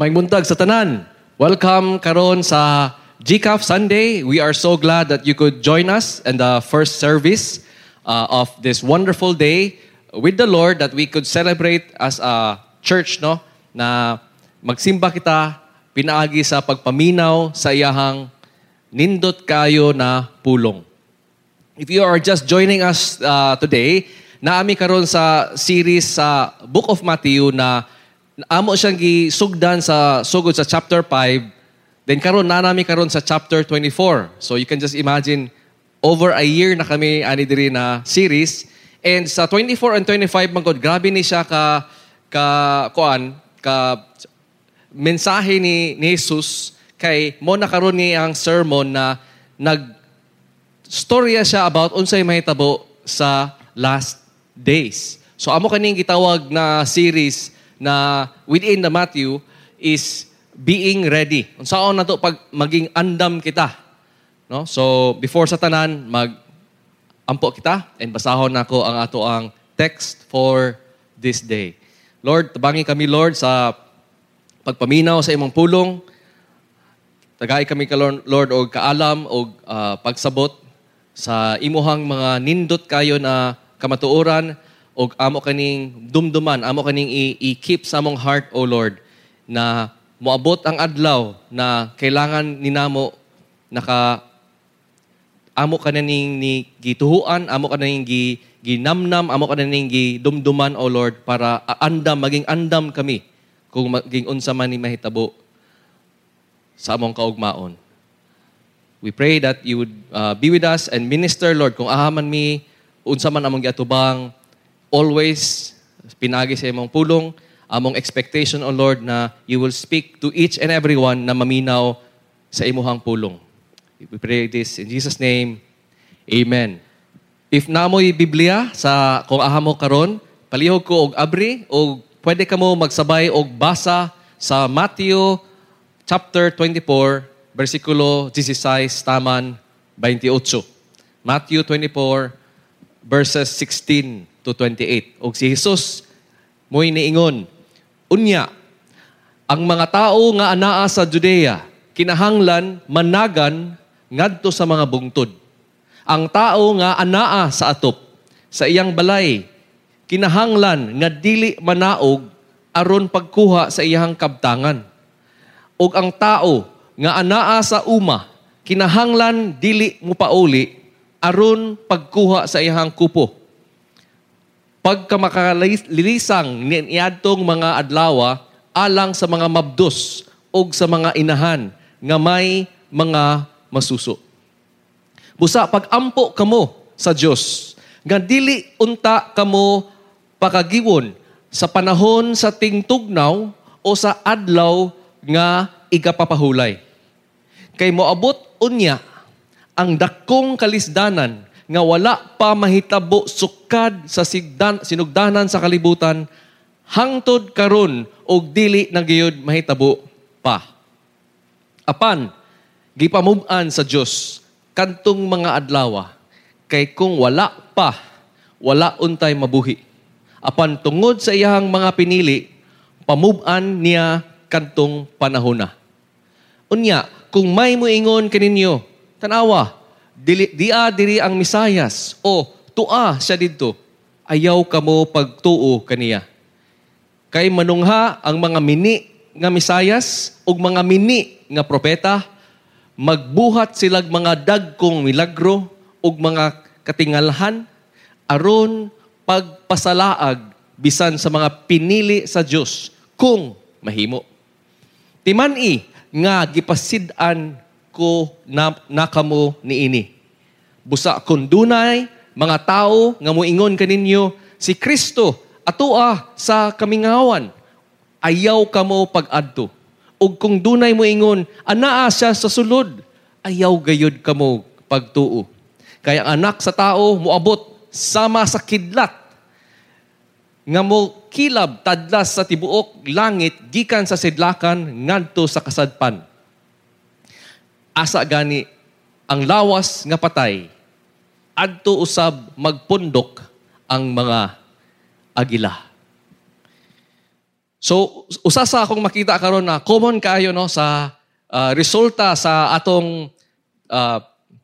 May buntag sa tanan. Welcome karon sa GCAF Sunday. We are so glad that you could join us in the first service uh, of this wonderful day with the Lord that we could celebrate as a church, no? Na magsimba kita pinaagi sa pagpaminaw sa iyahang nindot kayo na pulong. If you are just joining us uh, today, naami karon sa series sa Book of Matthew na amo siyang gisugdan sa sugod sa chapter 5. Then karon na nami karon sa chapter 24. So you can just imagine over a year na kami ani diri na series and sa 24 and 25 man grabe ni siya ka ka kuan ka mensahe ni, ni Jesus kay mo na karon ni ang sermon na nag storya siya about unsay mahitabo sa last days. So amo kaning gitawag na series na within the Matthew is being ready. Unsaon na to pag maging andam kita. No? So before sa tanan mag ampo kita and basahon nako ang ato ang text for this day. Lord, tabangi kami Lord sa pagpaminaw sa imong pulong. Tagay kami ka Lord og kaalam og uh, pagsabot sa imuhang mga nindot kayo na kamatuoran og amo kaning dumduman, amo kaning i-keep sa among heart, O Lord, na moabot ang adlaw na kailangan ninamo naka amo ka na ning ni gituhuan, amo ka na ning gi, ginamnam, amo ka na ning gidumduman, O Lord, para andam, maging andam kami kung maging unsa man ni mahitabo sa among kaugmaon. We pray that you would uh, be with us and minister, Lord, kung ahaman mi, unsa man among giatubang, always pinagi sa imong pulong, among expectation, O Lord, na you will speak to each and everyone na maminaw sa imuhang pulong. We pray this in Jesus' name. Amen. If namoy Biblia sa kung ahamo karon, palihog ko og abri o pwede ka mo magsabay og basa sa Matthew chapter 24, versikulo 16 taman 28. Matthew 24 verses 16 to 28. Og si Jesus mo'y niingon, Unya, ang mga tao nga anaa sa Judea, kinahanglan managan ngadto sa mga bungtod. Ang tao nga anaa sa atop, sa iyang balay, kinahanglan nga dili manaog aron pagkuha sa iyang kabtangan. Og ang tao nga anaa sa uma, kinahanglan dili mo pauli aron pagkuha sa iyang kupo pagka makalilisang niadtong mga adlawa alang sa mga mabdos o sa mga inahan nga may mga masuso. Busa pagampo kamo sa Dios nga dili unta kamo pakagiwon sa panahon sa tingtugnaw o sa adlaw nga igapapahulay. Kay moabot unya ang dakong kalisdanan nga wala pa mahitabo sukad sa sigdan, sinugdanan sa kalibutan hangtod karon og dili na gayud mahitabo pa. Apan gipamuban sa Dios kantong mga adlaw kay kung wala pa wala untay mabuhi. Apan tungod sa iyang mga pinili pamuban niya kantong panahona. Unya, kung may muingon kaninyo, tanawa, dili, dia diri ang Misayas o tua siya didto ayaw kamo pagtuo kaniya. Kay manungha ang mga mini nga Misayas ug mga mini nga propeta magbuhat silag mga dagkong milagro ug mga katingalhan aron pagpasalaag bisan sa mga pinili sa Dios kung mahimo. Timani nga gipasid-an ko na, nakamo ni ini. Busa kun dunay mga tao nga moingon kaninyo si Kristo atua sa kamingawan ayaw kamo pag-adto. Ug kung dunay mo ingon anaa siya sa sulod ayaw gayud kamo pagtuo. Kaya anak sa tao moabot sama sa kidlat nga mo kilab tadlas sa tibuok langit gikan sa sidlakan ngadto sa kasadpan asa gani ang lawas nga patay adto usab magpundok ang mga agila. So usa sa akong makita karon na common kayo no sa uh, resulta sa atong uh,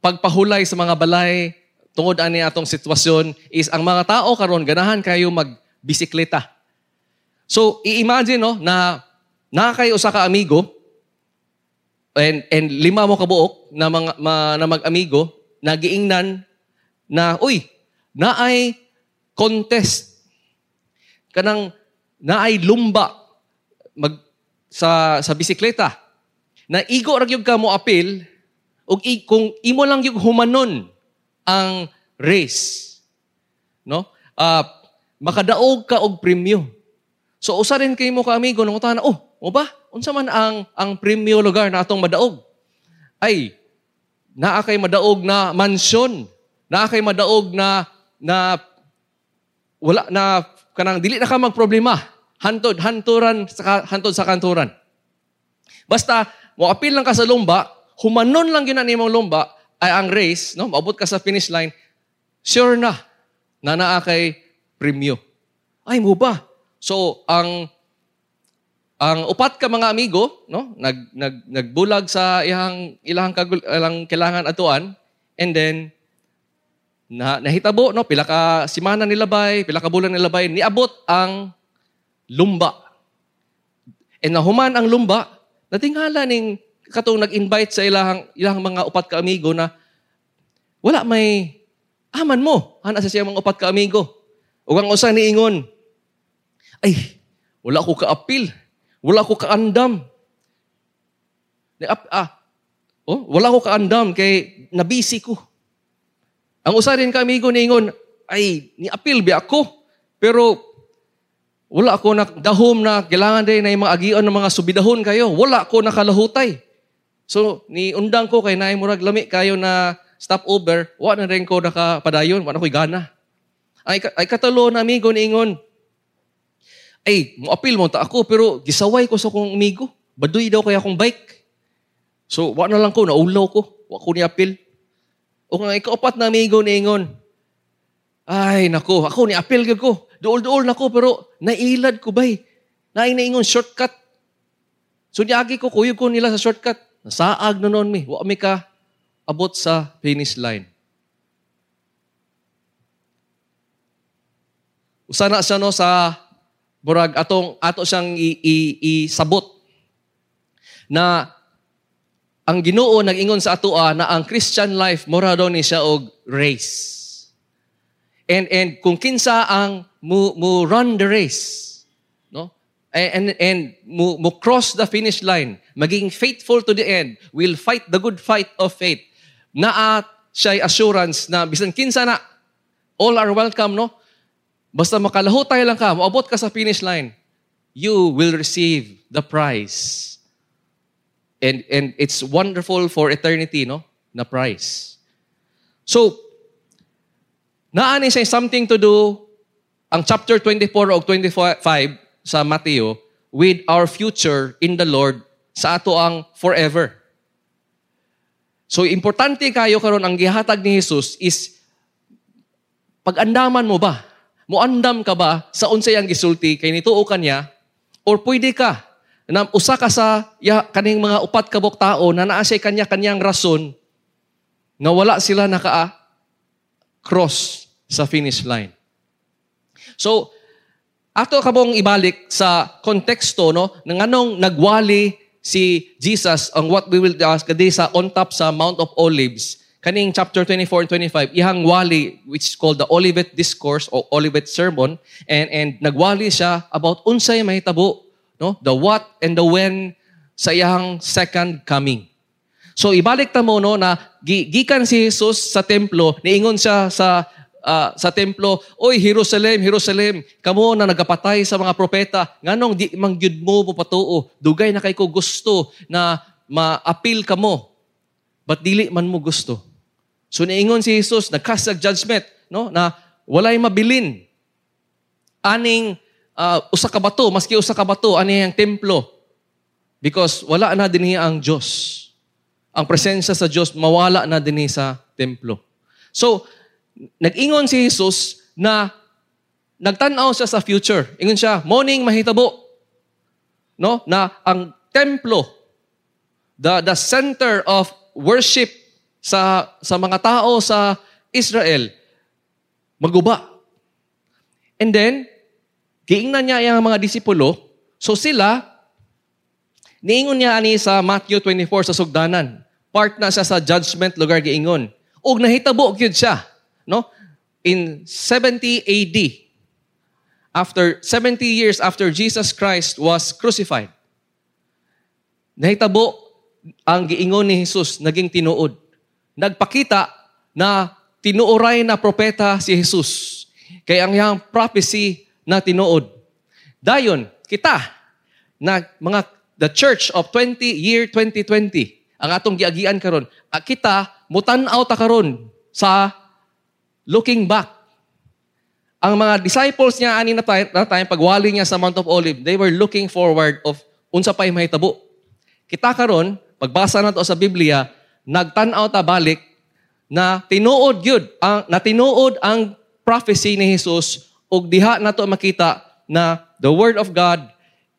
pagpahulay sa mga balay tungod ani atong sitwasyon is ang mga tao karon ganahan kayo magbisikleta. So i-imagine no na nakakay usa ka amigo and and lima mo kabuok na mga ma, na mag-amigo nagiingnan na uy naay contest. Kanang naay lumba mag sa sa bisikleta. Na igo ra gyud ka mo apil ug kung imo lang gyud humanon ang race no? Uh, makadaog ka og premyo. So usa rin kay mo ka amigo nang utana oh mo ba unsa man ang ang premyo lugar na atong madaog ay naa kay madaog na mansyon naa kay madaog na na wala na kanang dili na ka magproblema. Hantod, hanturan, sa, hantod sa kanturan. Basta, mo apil lang ka sa lumba, humanon lang yun ang lumba, ay ang race, no? maabot ka sa finish line, sure na, na naa kay premyo. Ay, mo ba? So, ang ang upat ka mga amigo, no, nag nag nagbulag sa ihang ilang kagul, ilang kailangan atuan and then na nahitabo no pila ka simana nilabay, pila ka bulan nilabay niabot ang lumba. And nahuman ang lumba, natingala ning katong nag-invite sa ilang ilang mga upat ka amigo na wala may aman mo. Ana sa siya mga upat ka amigo. Ug ang usa niingon, ay, wala ko ka-apil. Wala ko ka-andam. Ah, oh, wala ko ka-andam kay nabisi ko. Ang usa rin kami ko ningon, ay, ni-appeal bi ako. Pero, wala ako na dahom na kailangan din na mga agion ng mga subidahon kayo. Wala ko nakalahutay. So, ni undang ko kay naay murag lami kayo na stop over, wa na rin ko nakapadayon, wa na ko'y gana. Ay, ay katalo na amigo ni Ingon, ay, mo apil mo ta ako, pero gisaway ko sa kong amigo. Baduy daw kaya akong bike. So, wa na lang ko, naulaw ko. Wa ko ni apil. O nga ikaapat na amigo ni Ingon, ay, nako, ako ni apil ko. Duol-duol na ko, pero nailad ko bay. Naay na ingon, shortcut. So niagi ko, kuyog ko nila sa shortcut. Nasaag na noon mi. Wa mi ka abot sa finish line. Usa na siya no sa burag atong ato siyang isabot na ang Ginoo nag-ingon sa atoa na ang Christian life mura daw ni siya og race. And and kung kinsa ang mo, mo run the race, no? And and mo, mo cross the finish line, maging faithful to the end, will fight the good fight of faith. Naa siya assurance na bisan kinsa na all are welcome, no? Basta makalahutay lang ka, moabot ka sa finish line, you will receive the prize And, and it's wonderful for eternity, no? Na price. So, naani siya something to do ang chapter 24 o 25 sa Mateo with our future in the Lord sa ato ang forever. So, importante kayo karon ang gihatag ni Jesus is pag-andaman mo ba? Muandam ka ba sa unsay ang gisulti? Kay nituo kanya or pwede ka na usa ka sa ya, kaning mga upat kabok tao na naa siya kanya-kanyang rason na wala sila naka cross sa finish line. So, ato kabong ibalik sa konteksto no ng anong nagwali si Jesus ang what we will ask uh, sa on top sa Mount of Olives kaning chapter 24 and 25 ihang wali which is called the Olivet Discourse or Olivet Sermon and and nagwali siya about unsay mahitabo no? The what and the when sa iyang second coming. So ibalik ta mo no na gikan si Jesus sa templo, niingon siya sa uh, sa templo, "Oy Jerusalem, Jerusalem, kamo na nagapatay sa mga propeta, nganong di mangyud mo patuo, dugay na kay ko gusto na ma-appeal kamo, but dili man mo gusto." So niingon si Jesus, nagkasag judgment, no, na walay mabilin. Aning uh, usa ka bato, maski usa ka bato, ani ang templo. Because wala na dinhi ang Diyos. Ang presensya sa Diyos, mawala na dinhi sa templo. So, nag-ingon si Jesus na nagtanaw siya sa future. Ingon siya, morning mahitabo. no, na ang templo, the, the center of worship sa, sa mga tao sa Israel, maguba. And then, giingnan niya yung mga disipulo, so sila, niingon niya ani sa Matthew 24 sa sugdanan. Part na siya sa judgment lugar giingon. Ug nahitabo gyud siya, no? In 70 AD, after 70 years after Jesus Christ was crucified, nahitabo ang giingon ni Jesus naging tinuod. Nagpakita na tinuoray na propeta si Jesus. Kaya ang iyang prophecy na tinuod. Dayon, kita, na mga the church of 20 year 2020, ang atong giagian karon, kita mutan-aw ta karon sa looking back ang mga disciples niya ani na time, na time pagwali niya sa Mount of Olive, they were looking forward of unsa pay mahitabo. Kita karon, pagbasa nato sa Biblia, nagtan-aw ta balik na tinuod gyud ang na tinuod ang prophecy ni Jesus ug diha nato makita na the word of God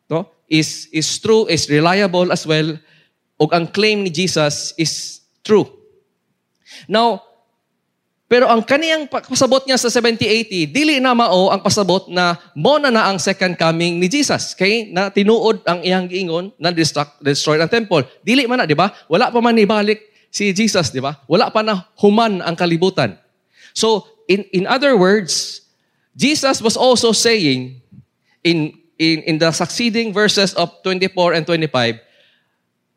no is is true, is reliable as well ug ang claim ni Jesus is true. Now, pero ang kaniyang pasabot niya sa 70-80, dili na mao ang pasabot na mo na na ang second coming ni Jesus. Kay na tinuod ang iyang giingon na destruct, destroy ang temple. Dili man na, di ba? Wala pa man ibalik si Jesus, di ba? Wala pa na human ang kalibutan. So, in, in other words, Jesus was also saying in, in, in the succeeding verses of 24 and 25,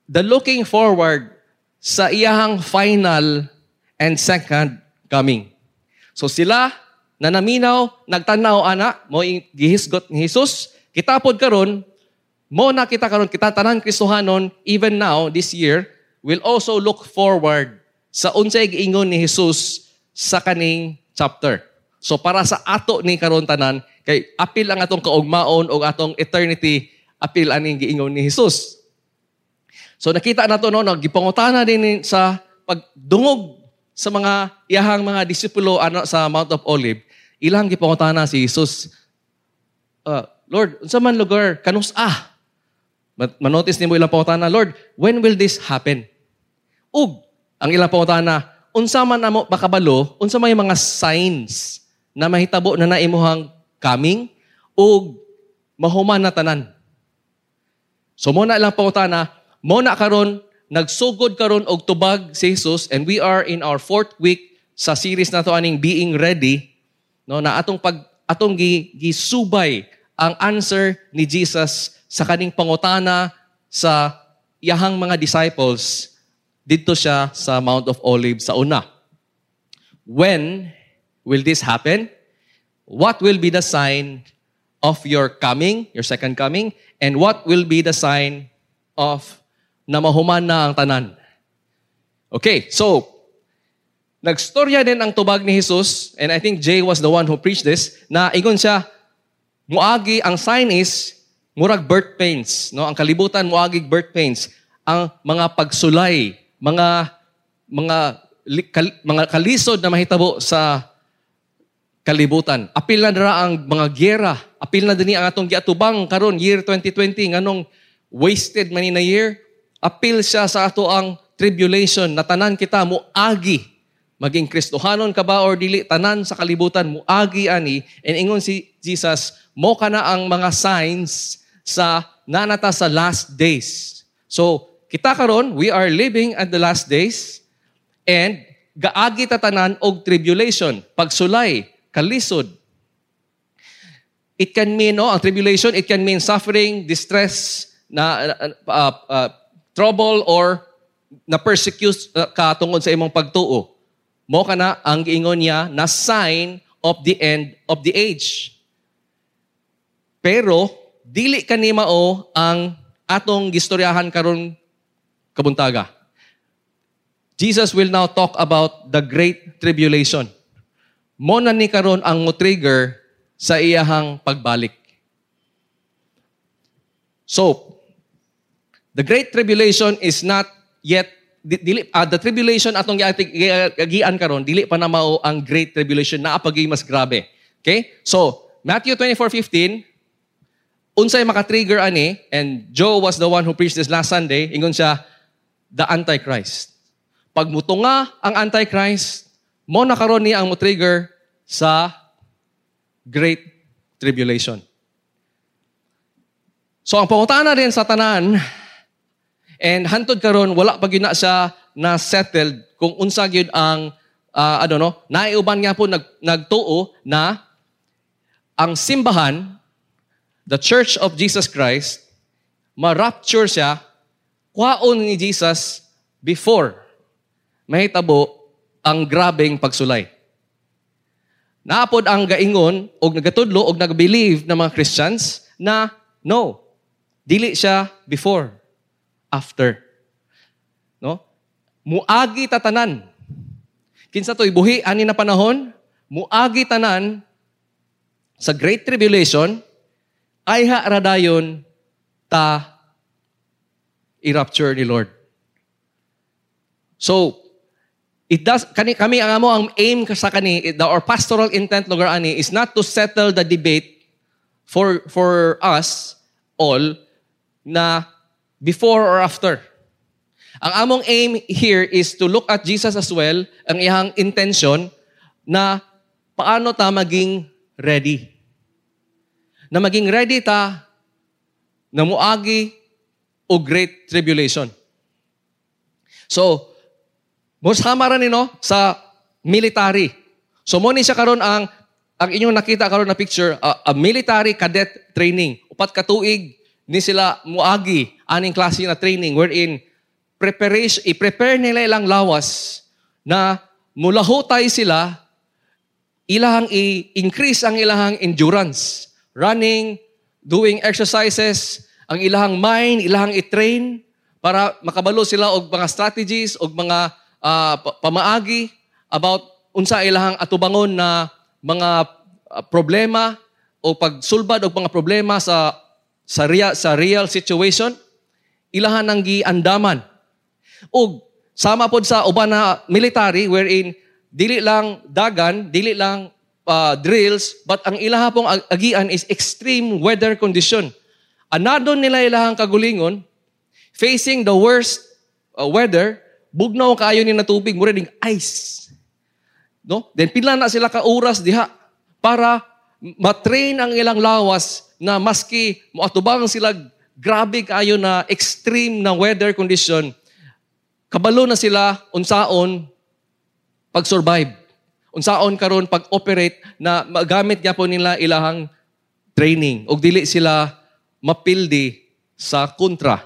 the looking forward sa iyahang final and second coming. So sila na naminaw, nagtanaw ana, mo gihisgot ni Jesus, kita pod karon, mo na kita karon kita tanan Kristohanon even now this year will also look forward sa unsay giingon ni Jesus sa kaning chapter. So para sa ato ni karon tanan kay apil ang atong kaugmaon o atong eternity apil aning giingon ni Jesus. So nakita nato no nagipangutana din sa pagdungog sa mga iyahang mga disipulo ano sa Mount of Olive, ilang gipangutana si Jesus, uh, Lord, unsa man lugar kanus ah? Manotice nimo ilang pangutana, Lord, when will this happen? Ug ang ilang pangutana, unsa man amo makabalo, unsa may mga signs na mahitabo na naimuhang coming? Ug mahuman na tanan. So mo na ilang pangutana, mo na karon nagsugod karon og tubag si Jesus and we are in our fourth week sa series na to aning being ready. No na atong pag atong gi, gisubay ang answer ni Jesus sa kaning pangutana sa iyahang mga disciples didto siya sa Mount of Olives sa una. When will this happen? What will be the sign of your coming, your second coming? And what will be the sign of na mahuman na ang tanan. Okay, so, nagstorya din ang tubag ni Jesus, and I think Jay was the one who preached this, na ingon siya, muagi, ang sign is, murag birth pains. No? Ang kalibutan, muagi birth pains. Ang mga pagsulay, mga mga mga kalisod na mahitabo sa kalibutan. Apil na dira ang mga gyera. Apil na din ang atong giatubang karon year 2020 nganong wasted man na year. Appeal siya sa ato ang tribulation. Na tanan kita muagi maging Kristohanon ka ba or dili? Tanan sa kalibutan muagi ani. And ingon si Jesus mo kana ang mga signs sa nanata sa last days. So kita karon we are living at the last days and gaagi ta tanan og tribulation pagsulay kalisod it can mean no ang tribulation it can mean suffering distress na uh, uh, uh, trouble or na persecute uh, ka tungod sa imong pagtuo. Mo kana ang giingon niya na sign of the end of the age. Pero dili kani mao ang atong gistoryahan karon kabuntaga. Jesus will now talk about the great tribulation. Mo na ni karon ang mo trigger sa iyahang pagbalik. So, The Great Tribulation is not yet dili uh, the tribulation atong giagian karon dili pa na mao ang great tribulation na apagay mas grabe. Okay? So, Matthew 24:15 unsay maka-trigger ani and Joe was the one who preached this last Sunday ingon siya the antichrist. Pag mutunga ang antichrist mo na karon niya ang mo-trigger sa great tribulation. So ang pangutana din sa tanan and hantod karon wala pa gyud na siya na settled kung unsa gyud ang uh, ano no? Naiuban nga po nag, nagtuo na ang simbahan the Church of Jesus Christ, ma-rapture siya, kwaon ni Jesus before mahitabo ang grabing pagsulay. Naapod ang gaingon og nagatudlo og nagbelieve ng mga Christians na no, dili siya before, after. No? Muagi tatanan. Kinsa to ibuhi ani na panahon, muagi tanan sa Great Tribulation, ay radayon ta i-rapture ni Lord. So, it does kani kami ang amo ang aim sa kani the our pastoral intent lugar ani is not to settle the debate for for us all na before or after. Ang among aim here is to look at Jesus as well, ang iyang intention na paano ta maging ready na maging ready ta na muagi o great tribulation. So, mosama ra nino sa military. So mo ni siya karon ang ang inyong nakita karon na picture a, a military cadet training. Upat ka tuig ni sila muagi aning klase na training wherein preparation i-prepare nila ilang lawas na mulahutay sila ilahang i-increase ang ilahang endurance running, doing exercises, ang ilahang mind, ilahang i-train para makabalo sila og mga strategies og mga uh, pamaagi about unsa ilahang atubangon na mga uh, problema o pagsulbad og mga problema sa sa real, sa real situation ilahan nang giandaman og sama pod sa uban na military wherein dili lang dagan dili lang uh, drills, but ang ilaha pong agian is extreme weather condition. Anadon nila ilahang kagulingon, facing the worst uh, weather, bugnaw kayo ni na tubig, mura ding ice. No? Then pila na sila ka oras diha para matrain ang ilang lawas na maski moatubang sila grabe kayo na extreme na weather condition, kabalo na sila unsaon pag-survive unsaon karon pag-operate na magamit niya po nila ilahang training ug dili sila mapildi sa kontra.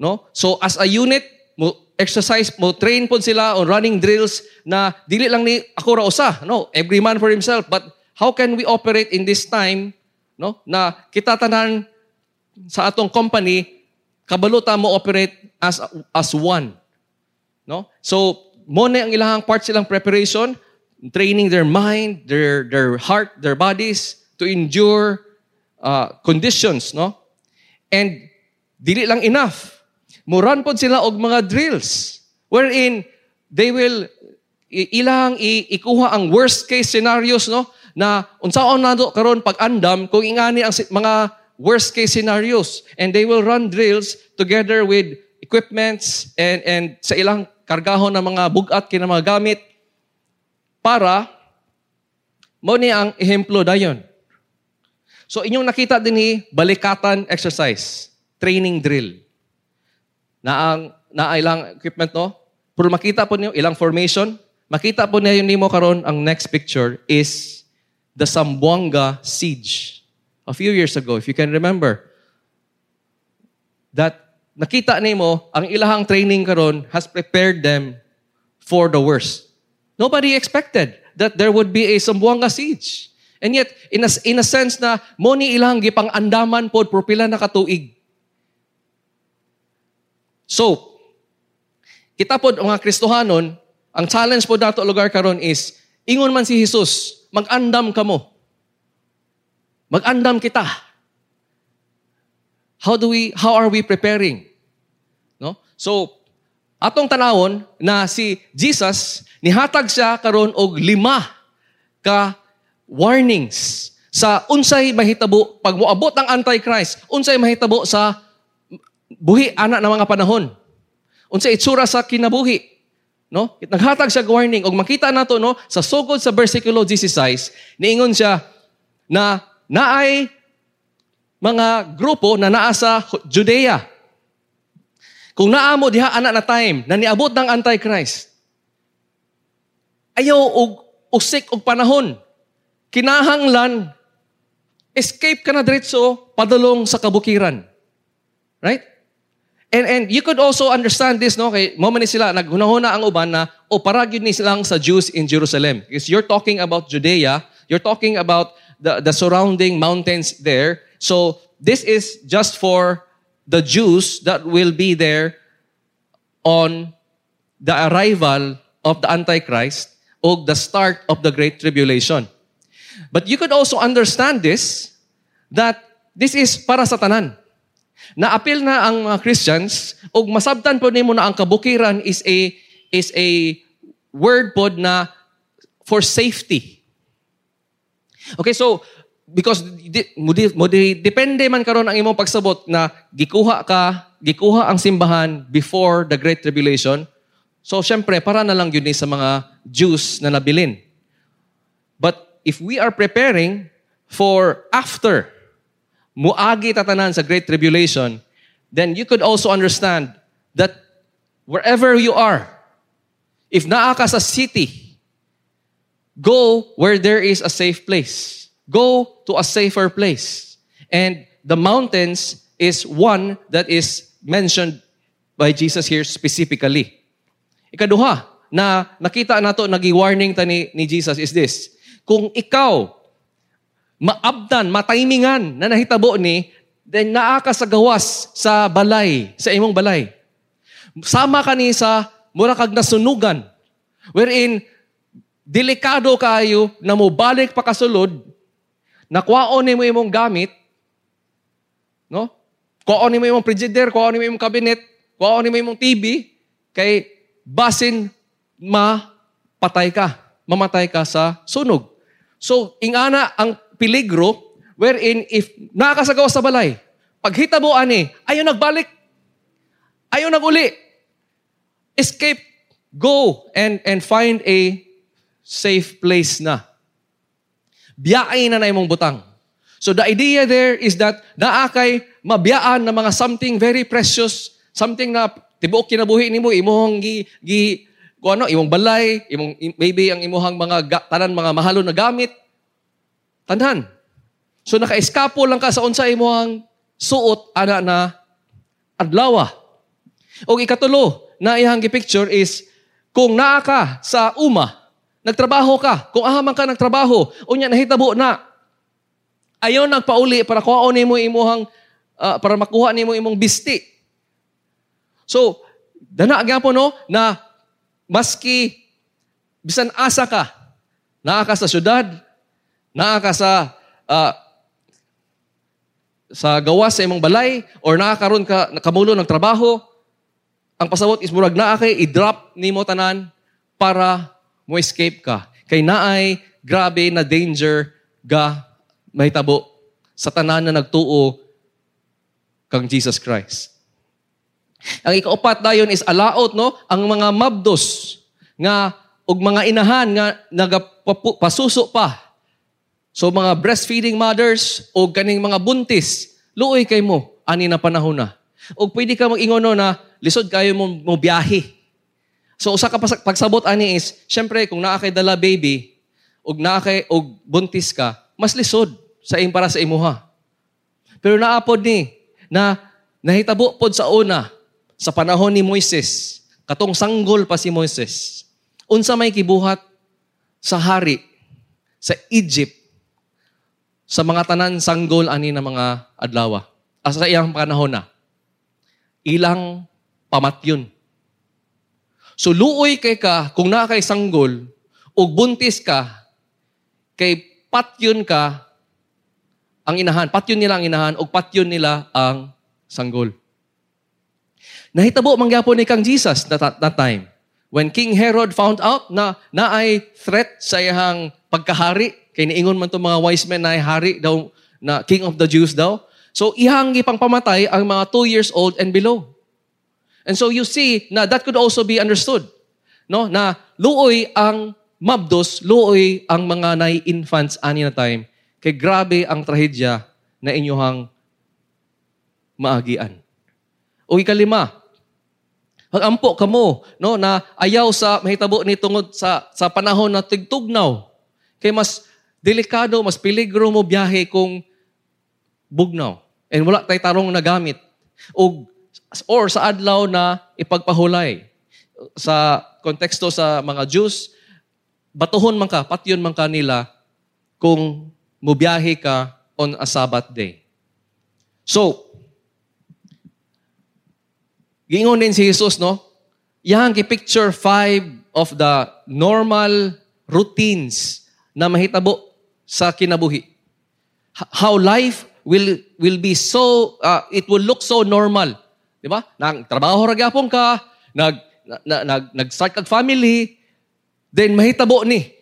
No? So as a unit, mo exercise mo train po sila on running drills na dili lang ni ako ra usa, no? Every man for himself, but how can we operate in this time, no? Na kita tanan sa atong company kabaluta mo operate as as one. No? So mo ang ilahang part silang preparation training their mind, their, their heart, their bodies to endure uh, conditions, no? And dili lang enough. Muran pod sila og mga drills wherein they will ilang ikuha ang worst case scenarios no na unsaon nado karon pag andam kung ingani ang mga worst case scenarios and they will run drills together with equipments and and sa ilang kargahon ng mga bugat kina mga gamit para mo ni ang ehemplo dayon. So inyong nakita din ni balikatan exercise, training drill. Na ang na ilang equipment no? Pero makita po niyo ilang formation, makita po niyo nimo karon ang next picture is the Sambuanga siege. A few years ago, if you can remember, that nakita nimo ang ilahang training karon has prepared them for the worst. Nobody expected that there would be a Sambuanga siege. And yet, in a, in a sense na, mo ni ilang gipang andaman pod propila na katuig. So, kita pod mga Kristohanon, ang challenge po dato lugar karon is, ingon man si Jesus, mag-andam ka mo. Mag-andam kita. How do we, how are we preparing? No? So, atong tanawon na si Jesus nihatag siya karon og lima ka warnings sa unsay mahitabo pag moabot ang Antichrist, unsay mahitabo sa buhi ana ng mga panahon. Unsay itsura sa kinabuhi. No? Naghatag siya warning og makita nato no sa sugod sa bersikulo 16 niingon siya na naay mga grupo na naa sa Judea. Kung naamo diha ana na time na niabot ng Antichrist, ayaw og usik og panahon. Kinahanglan escape ka na diretso padulong sa kabukiran. Right? And and you could also understand this no kay mo man sila naghunahuna ang uban na o para gyud ni silang sa Jews in Jerusalem. Because you're talking about Judea, you're talking about the the surrounding mountains there. So this is just for the Jews that will be there on the arrival of the Antichrist o the start of the Great Tribulation. But you could also understand this, that this is para sa tanan. Naapil na ang mga Christians, o masabtan po nimo na ang kabukiran is a, is a word pod na for safety. Okay, so, because mudi, depende man karon ang imong pagsabot na gikuha ka, gikuha ang simbahan before the Great Tribulation, so syempre, para na lang yun sa mga Jews na nabilin. But if we are preparing for after muagi tatanan sa great tribulation, then you could also understand that wherever you are, if naa ka sa city, go where there is a safe place. Go to a safer place. And the mountains is one that is mentioned by Jesus here specifically. Ikaduha, na nakita nato nagi-warning ta ni, ni Jesus is this. Kung ikaw maabdan, matimingan na nahitabo ni, then naa ka sa gawas sa balay, sa imong balay. Sama ka ni sa mura kag nasunugan. Wherein, delikado kayo na mo balik pa kasulod, nakwaon ni mo imong gamit, no? Kuwaon ni mo imong frigidaire, kuwaon ni mo imong cabinet, kuwaon ni mo imong TV, kay basin mapatay ka, mamatay ka sa sunog. So, ingana ang peligro wherein if nakakasagawa sa balay, paghita mo ani, ayaw nagbalik, ayaw naguli, escape, go and and find a safe place na. Biyay na na imong butang. So the idea there is that naakay mabiyaan na mga something very precious, something na tibuok kinabuhi nimo imong gi, gi kung ano, imong balay, imong, maybe ang imuhang mga ga, tanan mga mahalo na gamit. Tanan. So naka-eskapo lang ka sa unsa imong suot ana na adlawa. O ikatulo na ihang picture is kung naa ka sa uma, nagtrabaho ka, kung ahaman ka nagtrabaho, unya nahitabo na, ayaw nagpauli para kuhaon nimo imuhang uh, para makuha nimo imong bisti. So, dana gyapon no na Maski bisan asa ka, naa ka sa syudad, naa ka sa uh, sa gawas sa imong balay or naa karon ka nakamulo ng trabaho, ang pasabot is murag naa kay i-drop nimo tanan para mo escape ka. Kay naay grabe na danger ga mahitabo sa tanan na nagtuo kang Jesus Christ. Ang ikaapat dayon is alaot no ang mga mabdos nga og mga inahan nga nagapasuso pa. So mga breastfeeding mothers o kaning mga buntis, luoy kay mo ani na panahon na. O pwede ka mag-ingono na lisod kayo mo, mo biyahe. So usa ka pagsabot ani is, syempre kung naa kay dala baby, og naa kay og buntis ka, mas lisod sa ing para sa imuha. Pero naapod ni na nahitabo pod sa una sa panahon ni Moises, katong sanggol pa si Moises, unsa may kibuhat sa hari sa Egypt sa mga tanan sanggol ani na mga adlawa. Asa sa iyang panahon na. Ilang pamatyon. So luoy kay ka kung naa kay sanggol ug buntis ka kay patyon ka ang inahan. Patyon nila ang inahan ug patyon nila ang sanggol. Nahitabo mangyapon ni kang Jesus that, that time. When King Herod found out na naay threat sa iyang pagkahari, Kay niingon man to mga wise men na hari daw, na king of the Jews daw. So, ihang ipang pamatay ang mga two years old and below. And so you see na that could also be understood. No? Na luoy ang mabdos, luoy ang mga nai-infants ani na time. Kay grabe ang trahedya na inyuhang maagian. O ikalima, Hagampo kamo no na ayaw sa mahitabo ni tungod sa sa panahon na tigtugnaw. Kay mas delikado, mas peligro mo biyahe kung bugnaw. And wala tay tarong na gamit. O or sa adlaw na ipagpahulay. Sa konteksto sa mga Jews, batuhon man ka, patyon man ka nila kung mubiyahe ka on a Sabbath day. So, Gingon din si Jesus, no? Yang picture five of the normal routines na mahitabo sa kinabuhi. How life will will be so uh, it will look so normal. Di ba? Nang trabaho ra gyapon ka, nag na, nag nag-start kag family, then mahitabo ni.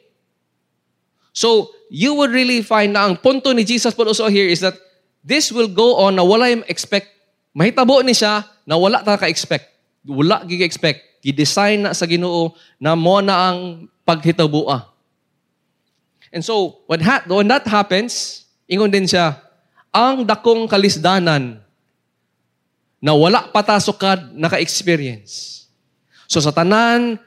So, you would really find na ang punto ni Jesus but also here is that this will go on na wala yung expect Mahitabo ni siya na wala ta ka-expect. Wala gi-expect. Gi-design na sa Ginoo na mo na ang paghitaboa. And so, when, ha- when that happens, ingon din siya, ang dakong kalisdanan na wala patasokad naka-experience. So sa tanan,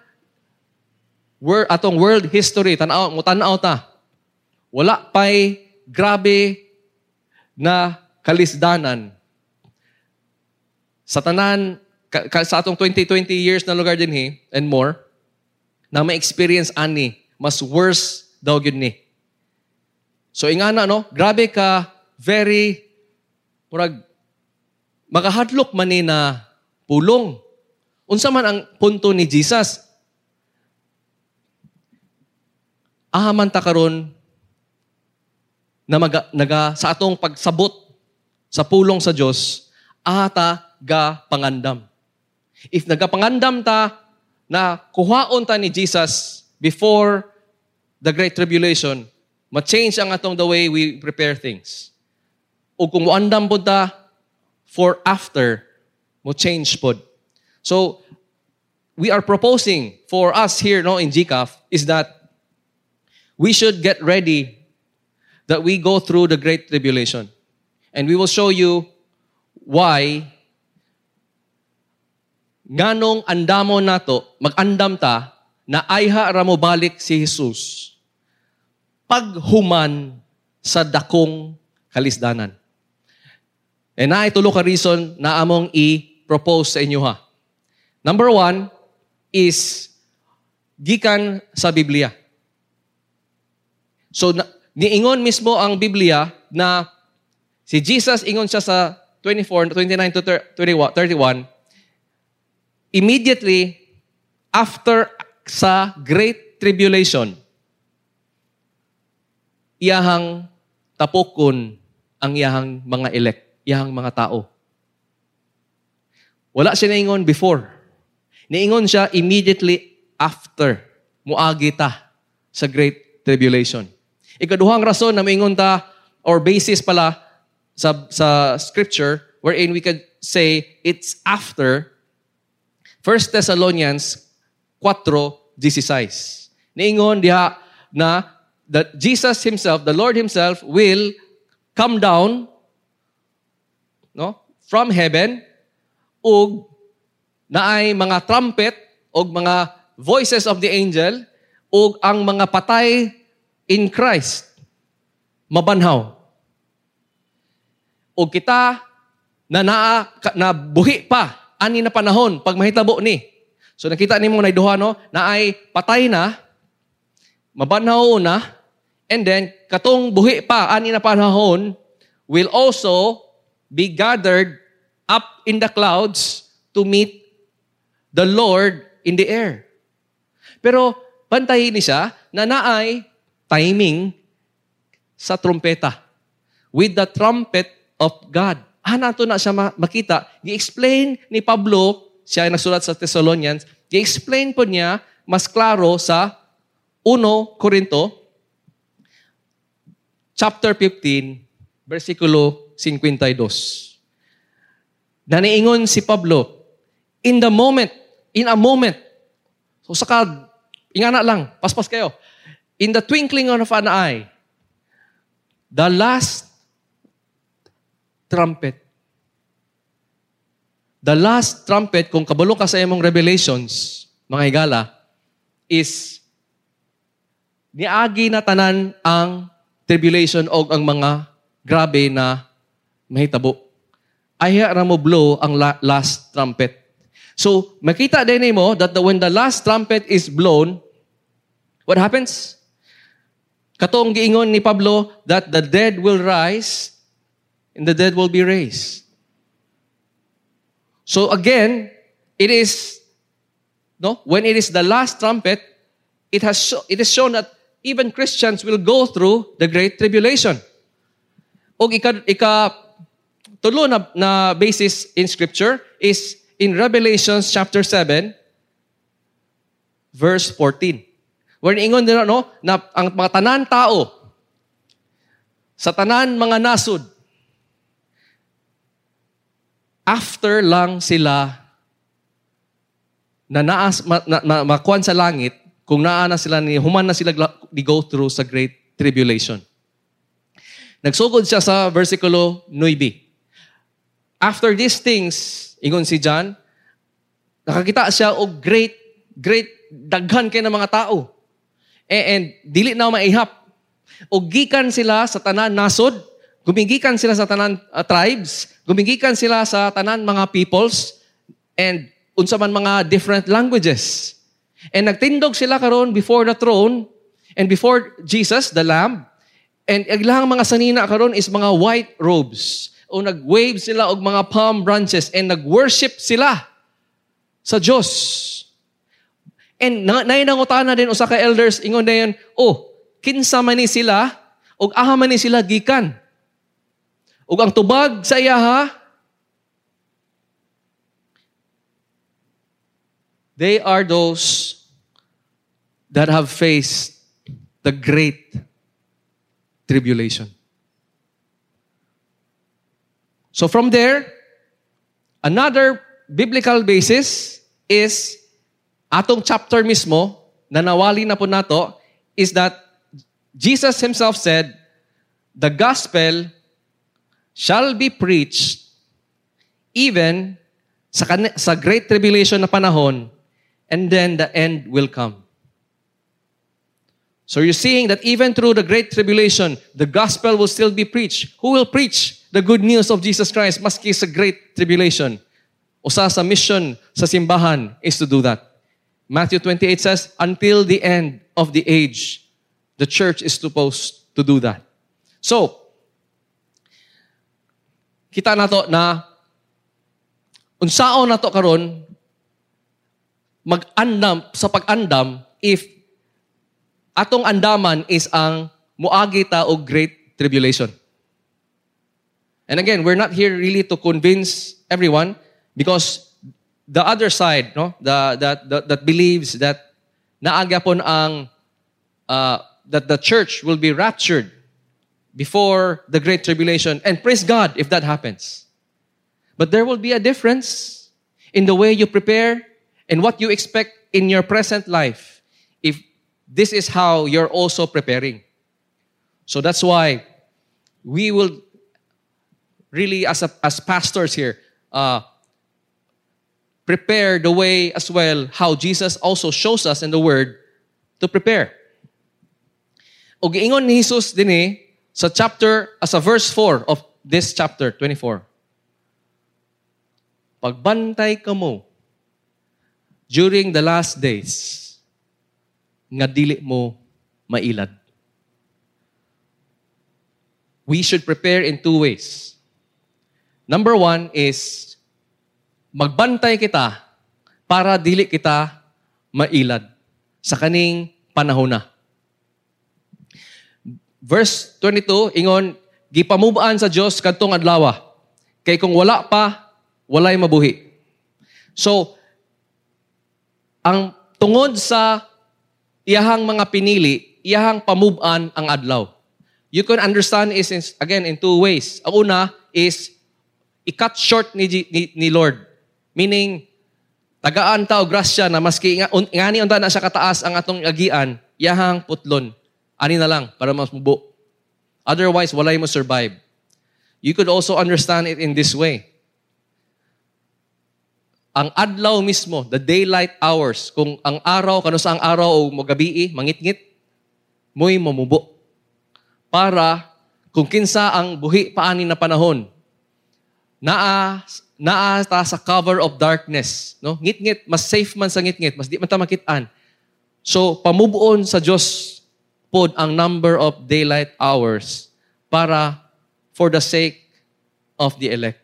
word, atong world history, tanaw, mo tanaw ta, wala pa'y grabe na kalisdanan sa tanan, ka, ka, sa atong 20-20 years na lugar din he, and more, na may experience ani, mas worse daw yun ni. So ingana no, grabe ka, very, murag, makahadlok man ni na pulong. Unsa man ang punto ni Jesus? Ahaman ta karon na maga, naga, sa atong pagsabot sa pulong sa Dios, ata ga pangandam. If nagapangandam ta na kuhaon ta ni Jesus before the Great Tribulation, ma-change ang atong the way we prepare things. O kung muandam po ta for after, mo change pod. So, we are proposing for us here no in GCAF is that we should get ready that we go through the Great Tribulation. And we will show you why nganong andamo nato, mag-andam ta, na ayha ra mo balik si Jesus paghuman sa dakong kalisdanan. And na itulo ka reason na among i-propose sa inyo ha. Number one is gikan sa Biblia. So, na, niingon mismo ang Biblia na si Jesus, ingon siya sa 24, 29 to 31, immediately after sa Great Tribulation, iyahang tapokon ang iyahang mga elect, iyahang mga tao. Wala siya naingon before. Naingon siya immediately after muagi ta sa Great Tribulation. Ikaduhang rason na maingon ta or basis pala sa, sa scripture wherein we could say it's after 1 Thessalonians 4.16. Niingon diha na that Jesus Himself, the Lord Himself, will come down no, from heaven ug naay mga trumpet ug mga voices of the angel ug ang mga patay in Christ mabanhaw. Ug kita na naa na buhi pa ani na panahon pag mahitabo ni. So nakita nimo na duha no, na ay patay na, mabanhaw na, and then katong buhi pa ani na panahon will also be gathered up in the clouds to meet the Lord in the air. Pero pantayin ni siya na naay timing sa trumpeta with the trumpet of God. Ah, nato na siya makita. Gi-explain ni Pablo, siya ay nagsulat sa Thessalonians, gi-explain po niya mas klaro sa 1 Korinto chapter 15, versikulo 52. Naniingon si Pablo, in the moment, in a moment, so saka, ingana lang, paspas kayo, in the twinkling of an eye, the last trumpet, the last trumpet, kung kabalo ka sa imong revelations, mga higala, is niagi na tanan ang tribulation o ang mga grabe na mahitabo. Aya ra mo blow ang la- last trumpet. So, makita din mo that the, when the last trumpet is blown, what happens? Katong giingon ni Pablo that the dead will rise and the dead will be raised. So again, it is no when it is the last trumpet, it has sho- it is shown that even Christians will go through the great tribulation. O ika, ika tulo na, na basis in scripture is in Revelations chapter 7 verse 14. Where ingon nila no na ang mga tanan tao sa tanan mga nasud after lang sila na naas ma, na, ma, makuan sa langit kung naa na sila ni human na sila di go through sa great tribulation. Nagsugod siya sa versikulo 9. After these things, ingon si John, nakakita siya og great, great daghan kay ng mga tao. And, and dili na maihap. O gikan sila sa tanan nasod, gumigikan sila sa tanan uh, tribes, gumigikan sila sa tanan mga peoples, and unsa man mga different languages. And nagtindog sila karon before the throne and before Jesus, the Lamb. And ilang mga sanina karon is mga white robes. O nag-wave sila og mga palm branches and nag-worship sila sa Diyos. And na, nainangutana din usa ka elders ingon dayon, oh, kinsa man ni sila og aha man ni sila gikan. Ug ang tubag sa iya ha, they are those that have faced the great tribulation. So from there, another biblical basis is atong chapter mismo na nawali na po nato is that Jesus himself said, the gospel shall be preached even sa, sa great tribulation na panahon and then the end will come. So you're seeing that even through the great tribulation, the gospel will still be preached. Who will preach the good news of Jesus Christ maski sa great tribulation? Usa sa mission sa simbahan is to do that. Matthew 28 says, until the end of the age, the church is supposed to do that. So, kita nato na unsaon nato karon mag-andam sa pag-andam if atong andaman is ang muagi ta og great tribulation. And again, we're not here really to convince everyone because the other side, no, the, that, that, that believes that naagapon ang uh, that the church will be raptured before the great tribulation. And praise God if that happens. But there will be a difference in the way you prepare and what you expect in your present life if this is how you're also preparing. So that's why we will really, as, a, as pastors here, uh, prepare the way as well how Jesus also shows us in the Word to prepare. O giingon ni Jesus din eh, sa chapter, as a verse 4 of this chapter 24. Pagbantay ka mo during the last days, nga dili mo mailad. We should prepare in two ways. Number one is, magbantay kita para dili kita mailad sa kaning panahon na. Verse 22, ingon, gipamubaan sa Diyos kadtong adlaw. Kay kung wala pa, walay mabuhi. So, ang tungod sa iyahang mga pinili, iyahang pamubaan ang adlaw. you can understand is in- again in two ways. Ang una is i-cut short ni, ni, ni Lord. Meaning, tagaan ta o grasya na maski nga, ngani unta na siya kataas ang atong agian, yahang putlon. Ani na lang para mas mubo. Otherwise, walay mo survive. You could also understand it in this way. Ang adlaw mismo, the daylight hours, kung ang araw, kano sa ang araw o magabi, mangit-ngit, mo'y mamubo. Para kung kinsa ang buhi paani na panahon, naa naa ta sa cover of darkness, no? Ngit-ngit, mas safe man sa ngit-ngit, mas di man ta makitaan. So, pamubuon sa Diyos pod ang number of daylight hours para for the sake of the elect.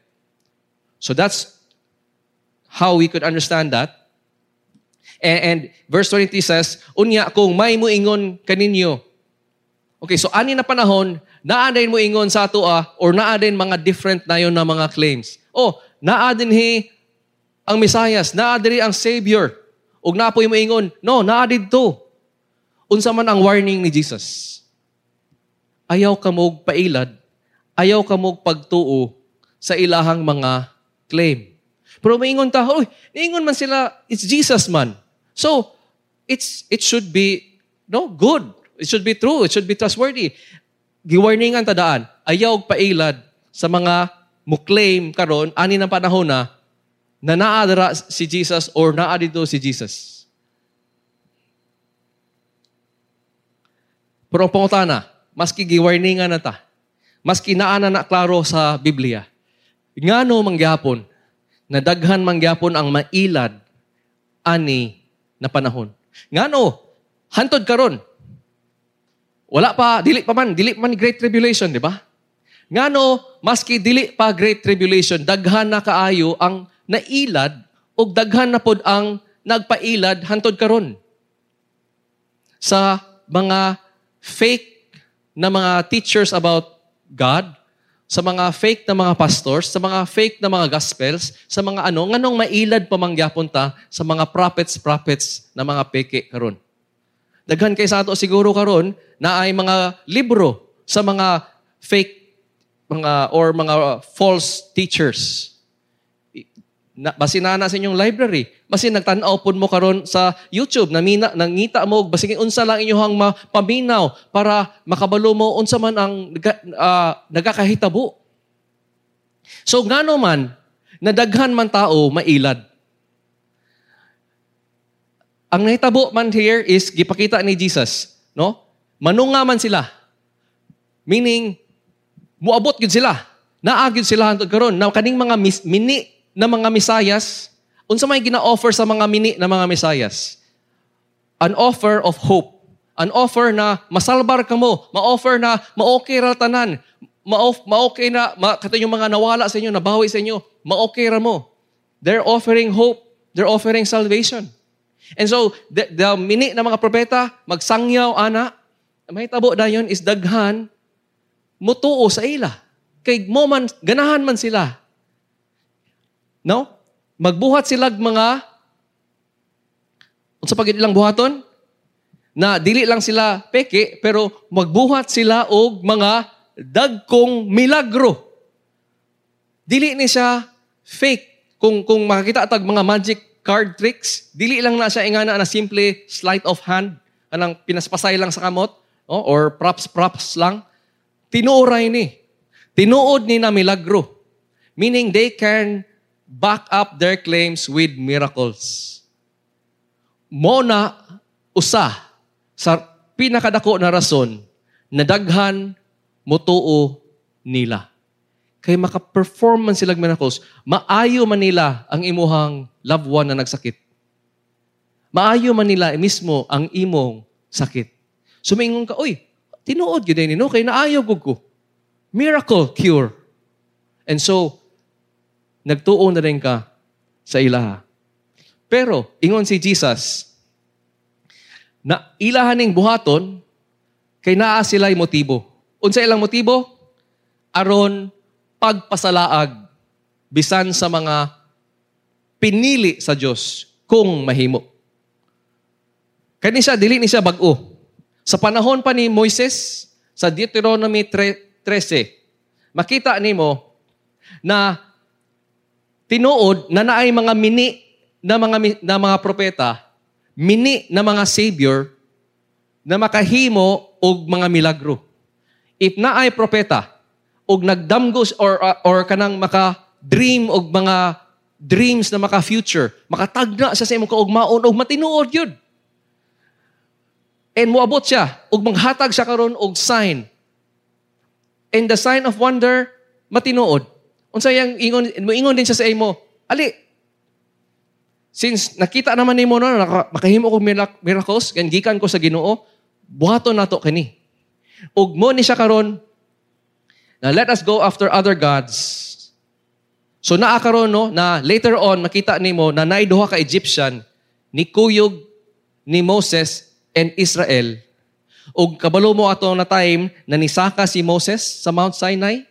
So that's how we could understand that. And, and verse 23 says, Unya, kung may muingon kaninyo. Okay, so ani na panahon, naa din mo ingon sa ato ah, or naa din mga different na yun na mga claims. Oh, naa din hi ang Messias, naa diri ang Savior. Ug na po mo ingon, no, naa didto. Unsa man ang warning ni Jesus? Ayaw ka mog pailad, ayaw ka mog pagtuo sa ilahang mga claim. Pero maingon ta, oy, niingon man sila, it's Jesus man. So, it's it should be no good. It should be true. It should be trustworthy. Giwarningan ta daan, ayaw pailad sa mga muklaim karon ani ng panahon na na naadara si Jesus or naa dito si Jesus. Pero ang pangutana, maski giwarningan na ta, maski naa na klaro sa Biblia, ngano mangyapon, na daghan mangyapon ang mailad ani na panahon. Ngano, hantod karon. Wala pa, dili pa man, dili man great tribulation, di ba? Ngano, maski dili pa great tribulation, daghan na kaayo ang nailad o daghan na pod ang nagpailad hantod karon. Sa mga fake na mga teachers about God, sa mga fake na mga pastors, sa mga fake na mga gospels, sa mga ano, nganong mailad pamangyapon ta sa mga prophets, prophets na mga peke karon. Daghan kay sa ato siguro karon na ay mga libro sa mga fake mga or mga false teachers. Na, basin na na sa inyong library. Basin nagtanaw pun mo karon sa YouTube, namina, nangita mo, basin unsa lang inyong paminaw para makabalo mo unsa man ang uh, nagakahitabo. So ngano man, nadaghan man tao mailad. Ang nahitabo man here is gipakita ni Jesus, no? Manunga man sila. Meaning, muabot gid sila. Naagid sila hantod karon na kaning mga mis, mini na mga misayas, unsa may gina-offer sa mga mini na mga misayas? An offer of hope. An offer na masalbar ka mo. Ma-offer na ma-okay ra tanan. Ma-okay na, ma, kato yung mga nawala sa inyo, nabawi sa inyo, ma-okay ra mo. They're offering hope. They're offering salvation. And so, the, the mini na mga propeta, magsangyaw, ana, may tabo na yun is daghan, mutuo sa ila. Kay mo man, ganahan man sila. No? Magbuhat sila mga, sa pag ilang buhaton, na dili lang sila peke, pero magbuhat sila og mga dagkong milagro. Dili ni siya fake. Kung, kung makakita tag mga magic card tricks, dili lang na siya ingana na simple sleight of hand, anang pinaspasay lang sa kamot, oh, or props-props lang. Tinuoray ni. Tinuod ni na milagro. Meaning they can back up their claims with miracles. Mo na usa sa pinakadako na rason na daghan mutuo nila. Kay maka-perform man sila miracles, maayo man nila ang imuhang loved one na nagsakit. Maayo man nila mismo ang imong sakit. Sumingon ka, oy, tinuod yun din no? kay naayo gud ko. Miracle cure. And so, nagtuo na rin ka sa ilaha. Pero, ingon si Jesus, na ilahaning buhaton, kay naa sila'y motibo. Unsa ilang motibo? Aron pagpasalaag bisan sa mga pinili sa Dios kung mahimo. Kani siya dili ni siya bag-o. Sa panahon pa ni Moises, sa Deuteronomy 13, makita nimo na tinuod na naay mga mini na mga na mga propeta, mini na mga savior na makahimo og mga milagro. If naay propeta og nagdamgos or uh, or kanang maka dream og mga dreams na maka future, makatagna sa sa imong kaugmaon og matinuod yun. And moabot siya, ug manghatag siya karon og sign. And the sign of wonder, matinuod. Unsa yang ingon, moingon din siya sa imo, ali, since nakita naman nimo no, makahimo ko miracles, kan gikan ko sa Ginoo, buhaton nato kani. Ug mo ni siya karon, na let us go after other gods. So naa karon no, na later on makita nimo na duha ka Egyptian ni kuyog ni Moses and Israel. O kabalo mo ato na time na nisaka si Moses sa Mount Sinai.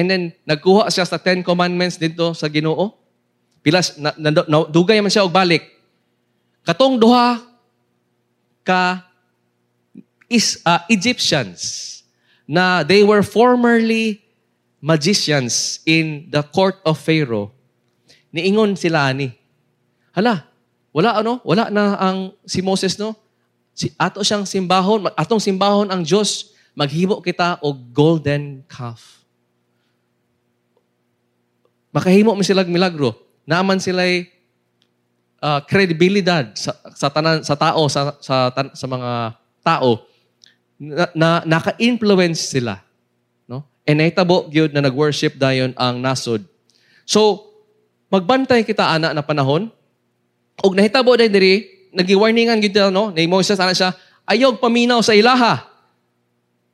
And then, nagkuha siya sa Ten Commandments dito sa ginoo. Pilas, na, na, na, dugay man siya og balik. Katong duha ka is uh, Egyptians na they were formerly magicians in the court of Pharaoh. Niingon sila ani. Hala, wala ano? Wala na ang si Moses no? Si ato siyang simbahon, atong simbahon ang Dios, maghimo kita og golden calf. Makahimo mi sila milagro. Naaman sila uh, ah, kredibilidad sa, sa tanan sa tao sa sa, sa mga tao na, na naka-influence sila no and nahitabo gyud na nag-worship dayon ang nasod so magbantay kita ana na panahon Og nahitabo dahil diri, nagi-warningan gid no, ni Moses ana siya, ayog paminaw sa ilaha.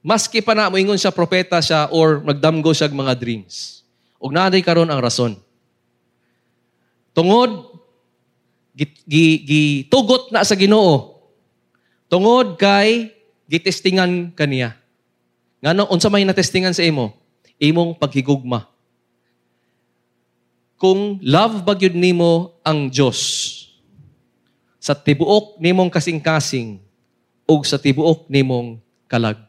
Maski pa na moingon siya propeta siya or nagdamgo siya mga dreams. Og naaday karon ang rason. Tungod gitugot na sa Ginoo. Tungod kay gitestingan kaniya. Ngano unsa may natestingan sa imo? Imong paghigugma. Kung love bagyod nimo ang Dios, sa tibuok nimong kasing-kasing ug sa tibuok nimong kalag.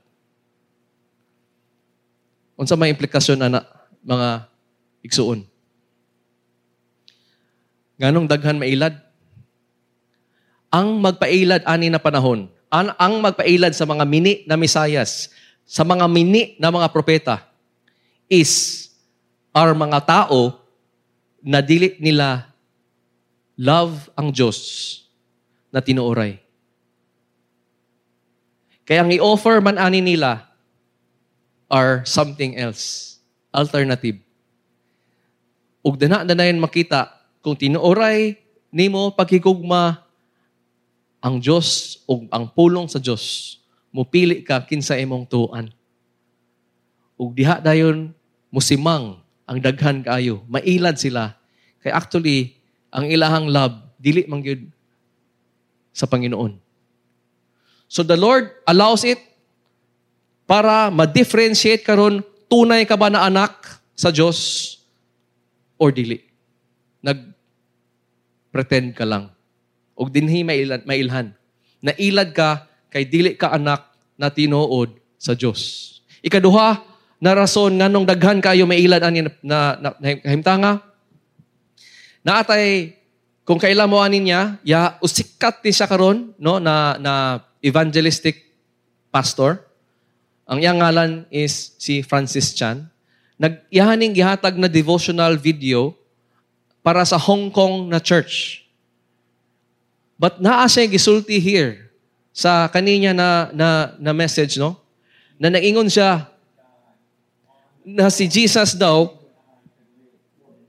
Unsa may implikasyon ana mga igsuon? Nganong daghan mailad? Ang magpailad ani na panahon, ang, ang magpailad sa mga mini na misayas, sa mga mini na mga propeta is are mga tao na dili nila love ang Diyos na tinuoray. Kaya ang i-offer man ani nila are something else. Alternative. Ug dana danayon makita kung tinuoray nimo paghigugma ang Dios ug ang pulong sa Dios mupili ka kinsa imong tuan. Ug diha dayon musimang ang daghan kaayo, mailad sila. Kay actually ang ilahang love dili man gyud sa Panginoon. So the Lord allows it para ma-differentiate karon tunay ka ba na anak sa Diyos or dili. Nag-pretend ka lang. O dinhi mailhan, mailhan. Nailad ka kay dili ka anak na tinuod sa Diyos. Ikaduha, na rason nganong daghan kayo mailad ani na, na, na, himtanga. Naatay kung kailan mo anin niya, ya usikat ni siya karon no na na evangelistic pastor. Ang iyang ngalan is si Francis Chan. Nagyahaning gihatag na devotional video para sa Hong Kong na church. But naa siya gisulti here sa kaninya na na na message no na naingon siya na si Jesus daw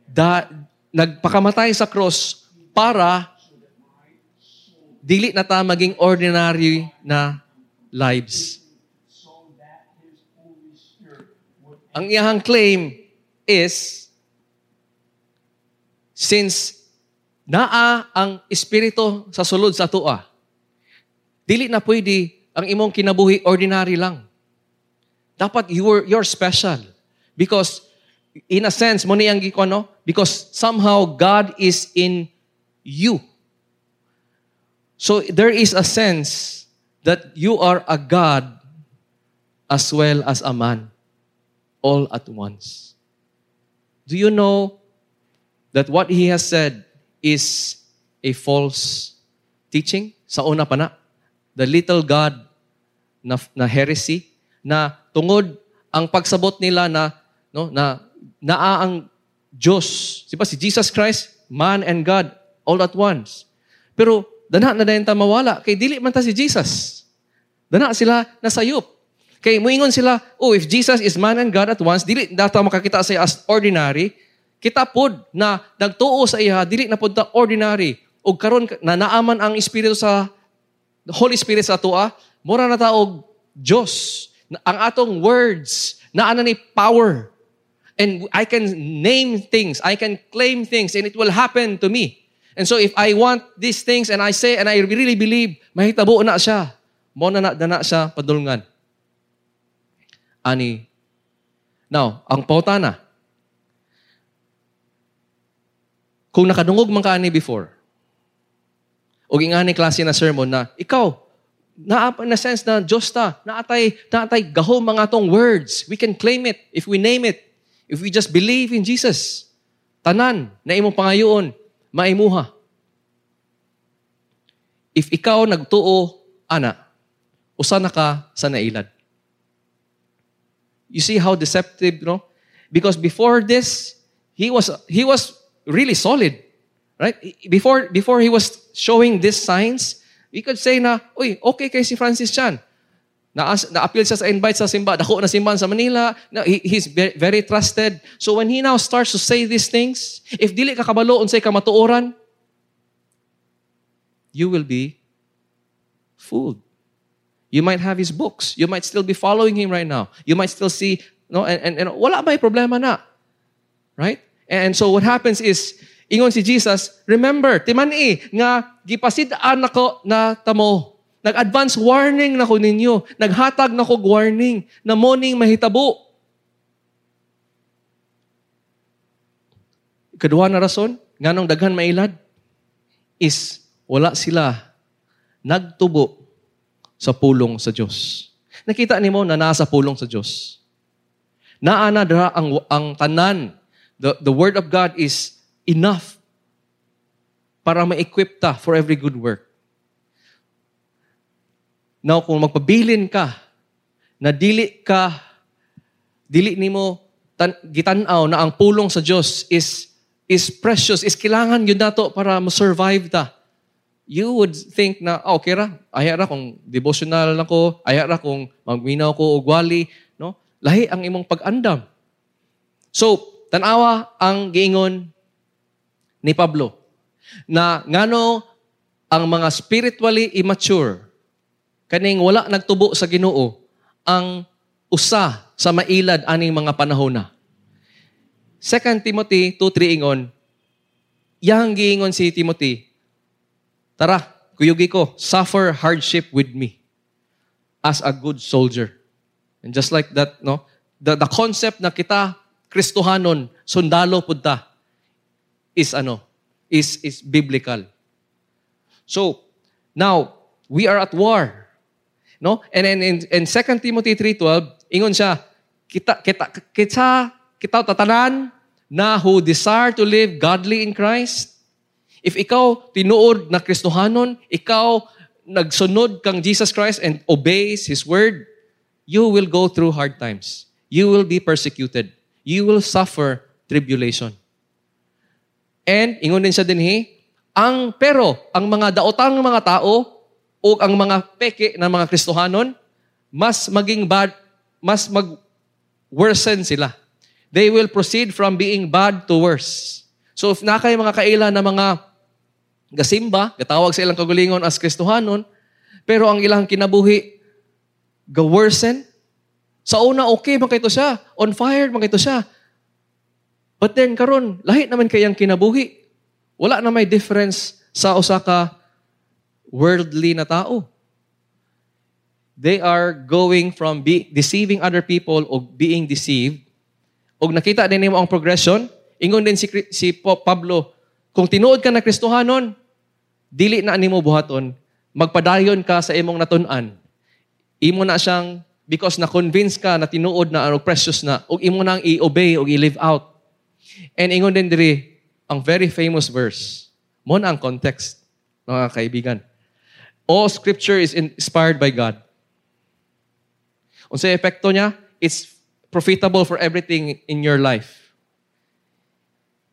da, nagpakamatay sa cross para dili na ta maging ordinary na lives. Ang iyahang claim is, since naa ang Espiritu sa sulod sa tua, dili na pwede ang imong kinabuhi ordinary lang. Dapat you're, you're special. Because, in a sense, mo niyang no? Because somehow God is in you. So there is a sense that you are a God as well as a man, all at once. Do you know that what he has said is a false teaching? Sa una pa na, the little God na, na heresy, na tungod ang pagsabot nila na no na naa ang Diyos. Di ba si Jesus Christ, man and God all at once. Pero dana na dayon ta mawala kay dili man ta si Jesus. Dana sila nasayop. Kay muingon sila, oh if Jesus is man and God at once, dili data makakita sa as ordinary, kita pod na nagtuo sa iya, dili na pod ordinary. Og karon na naaman ang espiritu sa Holy Spirit sa atoa, mura na ta og Dios. Ang atong words na ana ni power. And I can name things, I can claim things, and it will happen to me. And so if I want these things and I say and I really believe, mahitabo na siya. Mo na na, na siya padulngan. Ani. Now, ang pauta na. Kung nakadungog man ka ani before, o ingani klase na sermon na, ikaw, na, na sense na Diyos ta, naatay, naatay gahom mga tong words. We can claim it if we name it. If we just believe in Jesus, tanan na imong pangayoon, maimuha. If ikaw nagtuo, ana, usa na ka sa nailad. You see how deceptive, no? Because before this, he was he was really solid. Right? Before before he was showing these signs, we could say na, uy, okay kay si Francis Chan. Na, na-appeal siya sa invite sa simba. Dako na simbahan sa Manila. Na, he, he's very, very trusted. So when he now starts to say these things, if dili ka kabalo unsay ka matuoran, you will be fooled. You might have his books. You might still be following him right now. You might still see, no, and, and, and wala ba problema na? Right? And so what happens is, ingon si Jesus, remember, timani, nga gipasidaan nako na tamo Nag-advance warning na ko ninyo. Naghatag na ko warning na morning mahitabo. Kedua na rason, nganong daghan mailad, is wala sila nagtubo sa pulong sa Diyos. Nakita ni mo na nasa pulong sa Diyos. Naana dra ang, ang tanan. The, the Word of God is enough para ma-equip ta for every good work. Now, kung magpabilin ka, na dili ka, dili nimo tan, gitanaw na ang pulong sa Dios is is precious, is kailangan yun nato para ma-survive ta. You would think na, oh, okay ra, aya ra kung devotional na ko, aya ra kung magminaw ko og wali, no? Lahi ang imong pag-andam. So, tanawa ang giingon ni Pablo na ngano ang mga spiritually immature kaning wala nagtubo sa Ginoo ang usa sa mailad aning mga panahon na. 2 Timothy 2:3 ingon, yang giingon si Timothy, Tara, kuyugi ko, suffer hardship with me as a good soldier. And just like that, no? The, the concept na kita, Kristohanon, sundalo punta, is ano? Is, is biblical. So, now, we are at war. No? And then in, in 2 Timothy 3.12, ingon siya, kita, kita, kita, kita tatanan na who desire to live godly in Christ. If ikaw tinuod na Kristohanon, ikaw nagsunod kang Jesus Christ and obeys His word, you will go through hard times. You will be persecuted. You will suffer tribulation. And, ingon din siya din, ang, pero, ang mga daotang mga tao, o ang mga peke ng mga Kristohanon, mas maging bad, mas mag-worsen sila. They will proceed from being bad to worse. So if na kayo mga kaila na mga gasimba, gatawag sa ilang kagulingon as Kristohanon, pero ang ilang kinabuhi, ga-worsen, sa una, okay man kayo siya. On fire man kayo siya. But then, karon lahi naman kayang kinabuhi. Wala na may difference sa Osaka worldly na tao. They are going from be, deceiving other people o being deceived. Og nakita din mo ang progression, ingon din si, si Pablo, kung tinuod ka na Kristohanon, dili na nimo buhaton, magpadayon ka sa imong natun-an. Imo na siyang because na-convince ka na tinuod na ano precious na ug imo nang i-obey ug i-live out. And ingon din diri ang very famous verse. Mo na ang context, mga kaibigan. All scripture is inspired by God. Unsa epekto niya? It's profitable for everything in your life.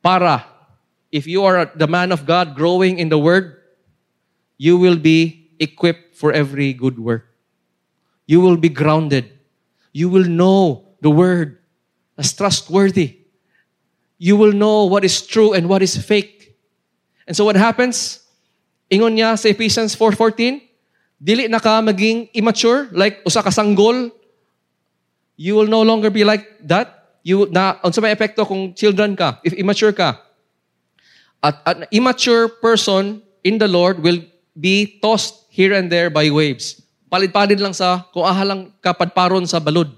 Para if you are the man of God growing in the word, you will be equipped for every good work. You will be grounded. You will know the word as trustworthy. You will know what is true and what is fake. And so what happens? Ingon niya sa Ephesians 4.14, dili na ka maging immature, like usa ka sanggol. You will no longer be like that. You na unsa may epekto kung children ka, if immature ka. At an immature person in the Lord will be tossed here and there by waves. Palid-palid lang sa kung ahalang kapadparon sa balod.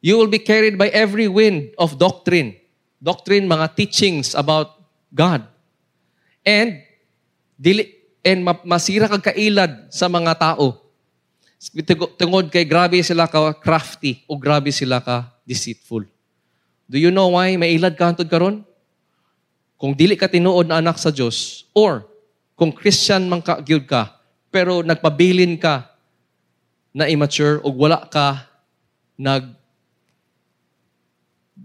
You will be carried by every wind of doctrine. Doctrine, mga teachings about God. And dili and masira kag kailad sa mga tao. Tungod kay grabe sila ka crafty o grabe sila ka deceitful. Do you know why mailad ka hantod karon? Kung dili ka tinuod na anak sa Dios or kung Christian man ka gyud ka pero nagpabilin ka na immature o wala ka nag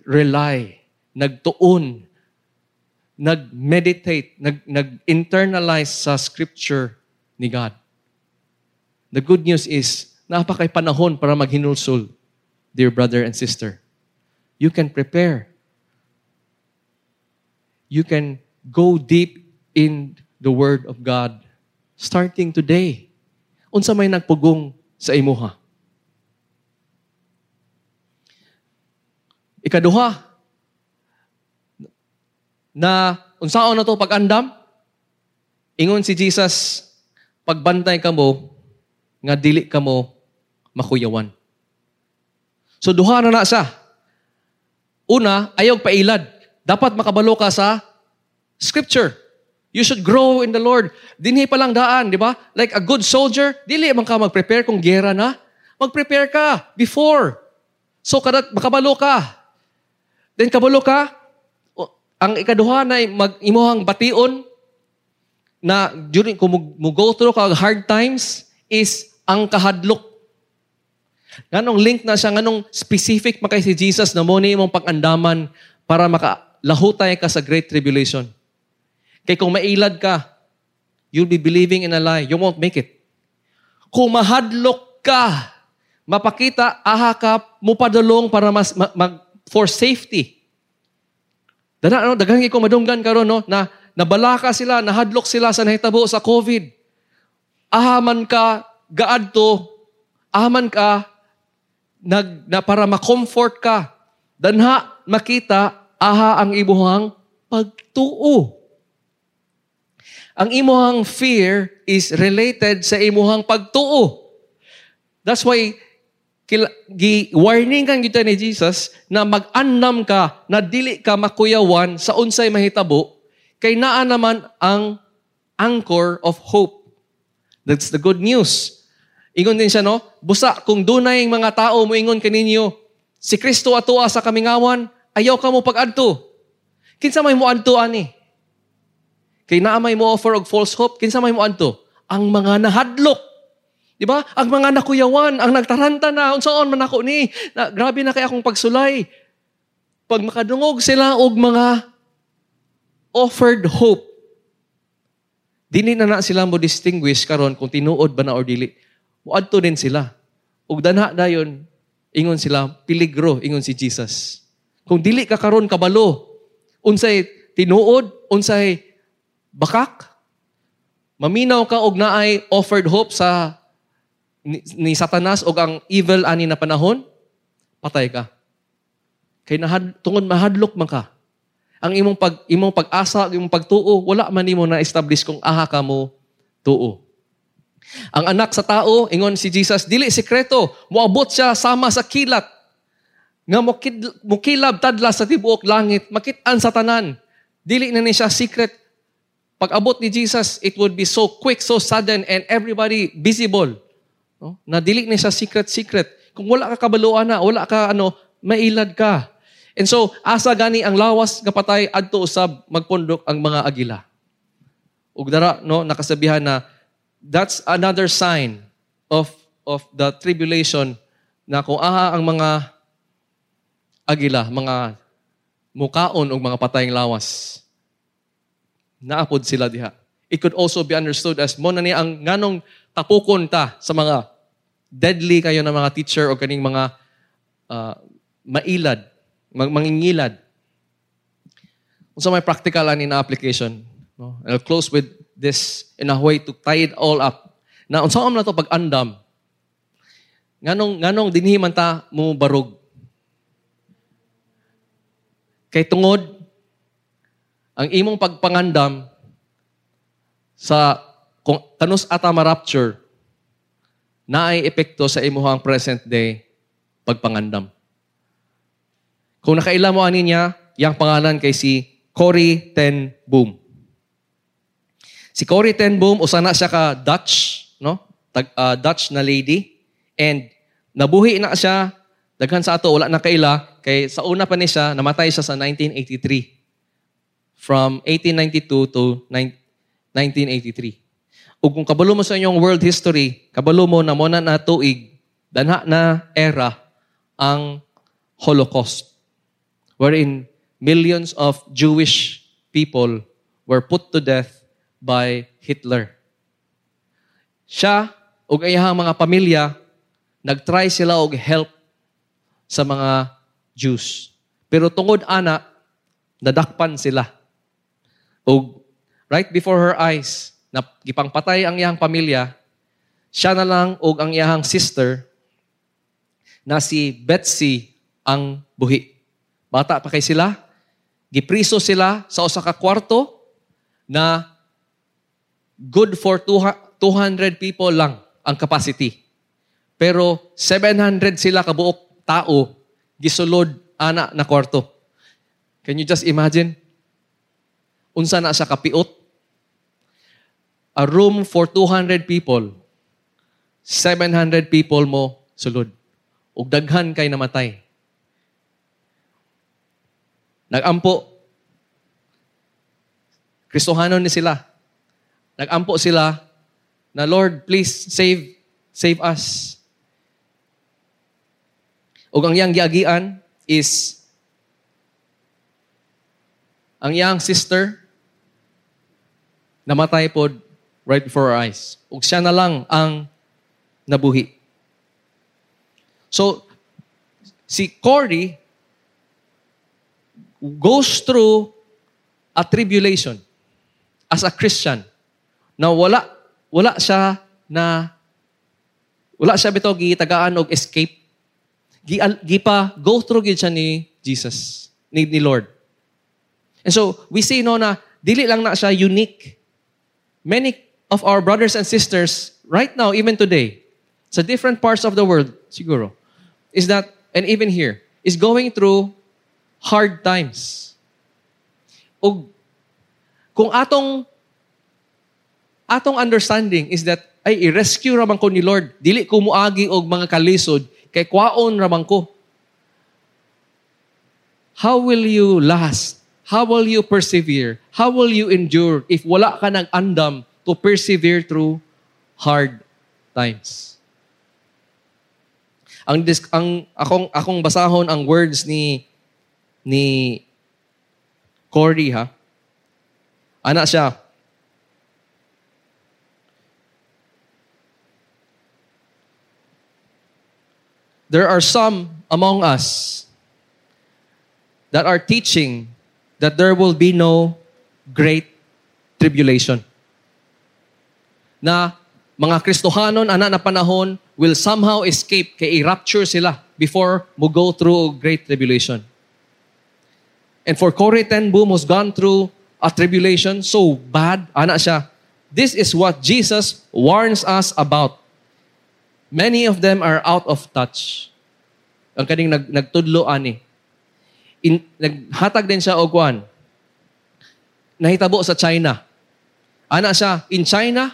rely, nagtuon, nag-meditate, nag, nag-internalize sa scripture ni God. The good news is, napakay panahon para maghinulsol, dear brother and sister. You can prepare. You can go deep in the Word of God starting today. Unsa may nagpugong sa imuha? Ikaduha, na unsaon na to pag-andam? Ingon si Jesus, pagbantay ka mo, nga dili ka mo makuyawan. So duha na na siya. Una, ayaw pailad. Dapat makabalo ka sa scripture. You should grow in the Lord. Dinhi pa lang daan, di ba? Like a good soldier, dili man ka mag-prepare kung gera na. Mag-prepare ka before. So kadat makabalo ka. Then kabalo ka, ang ikaduha na mag imuhang bation na during kung mo go through ka hard times is ang kahadlok. Nganong link na siya, nganong specific makay si Jesus na mo ni imong pag-andaman para makalahutay ka sa great tribulation. Kay kung mailad ka, you'll be believing in a lie. You won't make it. Kung mahadlok ka, mapakita, aha ka, mupadulong para mas, ma, mag, for safety. Dana, ano, daghang ko madunggan karon no, na nabalaka sila, nahadlok sila sa nahitabo sa COVID. Ahaman ka, gaadto, ahaman ka, nag, na para ma-comfort ka. Danha, makita, aha ang ibuhang pagtuo. Ang imuhang fear is related sa imuhang pagtuo. That's why gi-warning kang kita ni Jesus na mag-annam ka na dili ka makuyawan sa unsay mahitabo kay naa naman ang anchor of hope. That's the good news. Ingon din siya, no? Busa, kung dunay mga tao mo ingon kaninyo, si Kristo atoa sa kamingawan, ayaw ka mo pag-adto. Kinsa may mo adto ani? Kay naa may mo offer og false hope, kinsa may mo adto? Ang mga nahadlok Di ba? Ang mga nakuyawan, ang nagtaranta na, unsaon man ako ni, na, grabe na kay akong pagsulay. Pag makadungog sila og mga offered hope, dili na na sila mo distinguish karon kung tinuod ba na or dili. Muadto din sila. Ug danha dayon, ingon sila, piligro, ingon si Jesus. Kung dili ka karon kabalo, unsay tinuod, unsay bakak, maminaw ka og naay offered hope sa ni, ni Satanas o ang evil ani na panahon, patay ka. Kay nahad, tungod mahadlok man ka. Ang imong pag imong pag-asa, imong pagtuo, wala man nimo na establish kung aha ka mo tuo. Ang anak sa tao, ingon si Jesus, dili sekreto, moabot siya sama sa kilat. Nga mukid, mukilab tadla sa tibuok langit, makit-an sa tanan. Dili na ni siya secret. Pag abot ni Jesus, it would be so quick, so sudden, and everybody visible. No? Na dili ni sa secret-secret. Kung wala ka kabaluan na, wala ka ano, mailad ka. And so, asa gani ang lawas nga patay adto usab magpundok ang mga agila. Ug dara no nakasabihan na that's another sign of of the tribulation na kung aha ang mga agila, mga mukaon o mga patayang lawas. Naapod sila diha. It could also be understood as mo na ni ang nganong tapukon ta sa mga deadly kayo na mga teacher o kaning mga uh, mailad, mag mangingilad. Unsa may practical ani na application. No? I'll close with this in a way to tie it all up. Na unsa na to pag andam? Nganong nganong dinhi man ta mo barog Kay tungod, ang imong pagpangandam sa kung tanus ata ma-rapture, na ay epekto sa imuhang present day pagpangandam. Kung nakaila mo ani niya, yang pangalan kay si Cory Ten Boom. Si Cory Ten Boom, usana siya ka Dutch, no? Tag, uh, Dutch na lady. And nabuhi na siya, daghan sa ato, wala na kaila, Kay sa una pa ni siya, namatay siya sa 1983. From 1892 to 1983. Ug kung kabalo mo sa inyong world history, kabalo mo na mo na natuig, danha na era ang Holocaust. Wherein millions of Jewish people were put to death by Hitler. Siya ug iyahang mga pamilya nagtry sila og help sa mga Jews. Pero tungod ana, nadakpan sila. O right before her eyes, na gipangpatay ang iyang pamilya, siya na lang o ang iyang sister na si Betsy ang buhi. Bata pa kay sila, gipriso sila sa usa ka kwarto na good for 200 people lang ang capacity. Pero 700 sila kabuok tao gisulod ana na kwarto. Can you just imagine? Unsa na sa kapiot? A room for 200 people. 700 people mo sulod. Ug daghan kay namatay. Nagampo. Kristohanon ni sila. Nagampo sila na Lord, please save save us. O ang iyang giagian is ang iyang sister namatay pod right before our eyes. Ug siya na lang ang nabuhi. So, si Cory goes through a tribulation as a Christian na wala wala siya na wala siya bitaw gitagaan og escape gipa go through gid siya ni Jesus, ni, ni Lord. And so, we see no na dili lang na siya unique. Many of our brothers and sisters right now, even today, sa different parts of the world, siguro, is that, and even here, is going through hard times. O kung atong atong understanding is that ay i-rescue raman ko ni Lord, dili ko muagi og mga kalisod Kay kwaon ramang ko. How will you last? How will you persevere? How will you endure if wala ka ng andam to persevere through hard times? Ang ang akong akong basahon ang words ni ni Cory ha. Ana siya, there are some among us that are teaching that there will be no great tribulation. Na mga Kristohanon, ana na panahon, will somehow escape kay i-rapture sila before mo go through great tribulation. And for Corey Ten Boom who's gone through a tribulation so bad, ana siya, this is what Jesus warns us about Many of them are out of touch. Ang kaning nag, nagtudlo ani. In, naghatag din siya og kuan. Nahitabo sa China. Ana siya in China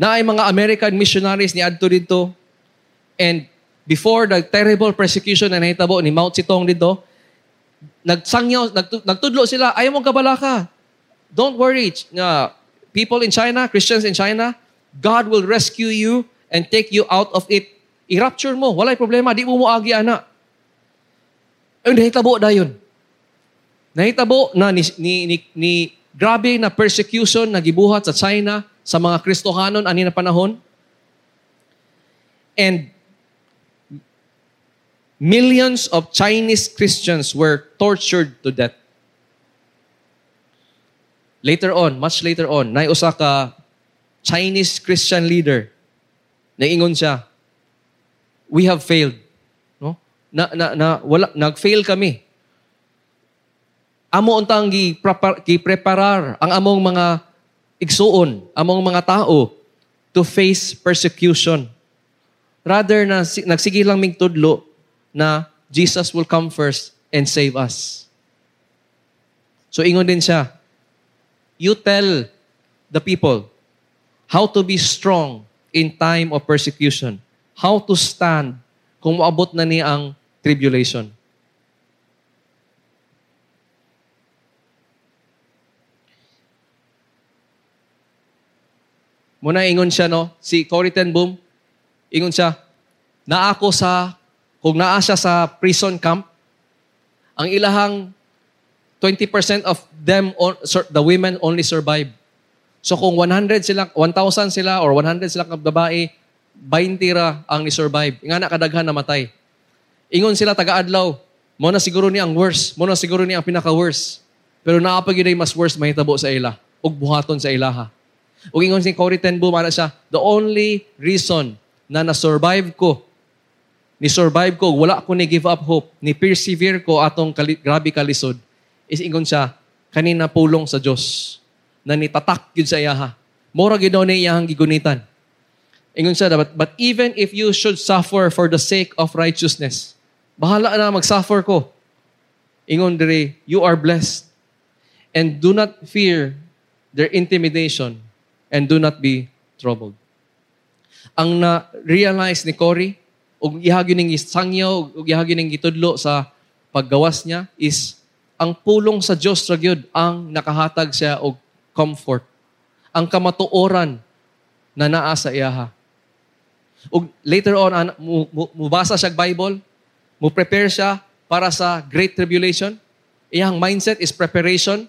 na ay mga American missionaries ni adto dito and before the terrible persecution na nahitabo ni Mao Zedong dito nagsangyaw nagtu- nagtudlo sila ayaw mong kabalaka don't worry nga people in China Christians in China God will rescue you and take you out of it. I-rapture mo. Walay problema. Di mo mo agi ana. Ay nahitabo dayon nahitabo na ni, ni, ni, ni grabe na persecution na gibuhat sa China sa mga Kristohanon ani na panahon. And millions of Chinese Christians were tortured to death. Later on, much later on, na usa ka Chinese Christian leader na ingon siya, we have failed. No? Na, na, na wala, nag-fail kami. Amo untang gi-preparar ang among mga igsuon, among mga tao to face persecution. Rather na si- nagsige lang ming tudlo na Jesus will come first and save us. So ingon din siya, you tell the people how to be strong in time of persecution, how to stand kung maabot na ni ang tribulation. Muna ingon siya, no? Si Cory Ten Boom, ingon siya, na ako sa, kung naa siya sa prison camp, ang ilahang 20% of them, the women only survive. So kung 100 sila, 1,000 sila or 100 sila ka babae, 20 ra ang ni-survive. Nga na kadaghan namatay. Ingon sila taga-adlaw, mo na siguro ni ang worst, mo na siguro ni ang pinaka-worst. Pero naapag yun mas worst mahitabo sa ila. ug buhaton sa ilaha. Ug ingon si Cory Ten Boom, siya, the only reason na na-survive ko, ni survive ko, wala ko ni give up hope, ni persevere ko atong kali, grabe kalisod, is ingon siya, kanina pulong sa Diyos, na nitatak yun sa iyaha. Mora ginaw ni iyahang gigunitan. Ingon siya, but, but even if you should suffer for the sake of righteousness, bahala na mag-suffer ko. Ingon dire, you are blessed. And do not fear their intimidation and do not be troubled. Ang na-realize ni Cory, ug ihagyo ning sangyaw, ug ihagyo ning gitudlo sa paggawas niya is ang pulong sa Dios ra gyud ang nakahatag siya og comfort. Ang kamatuoran na naa sa iyaha. Ug later on an, mu, mu, mubasa siya Bible, mu prepare siya para sa great tribulation. Iyang mindset is preparation.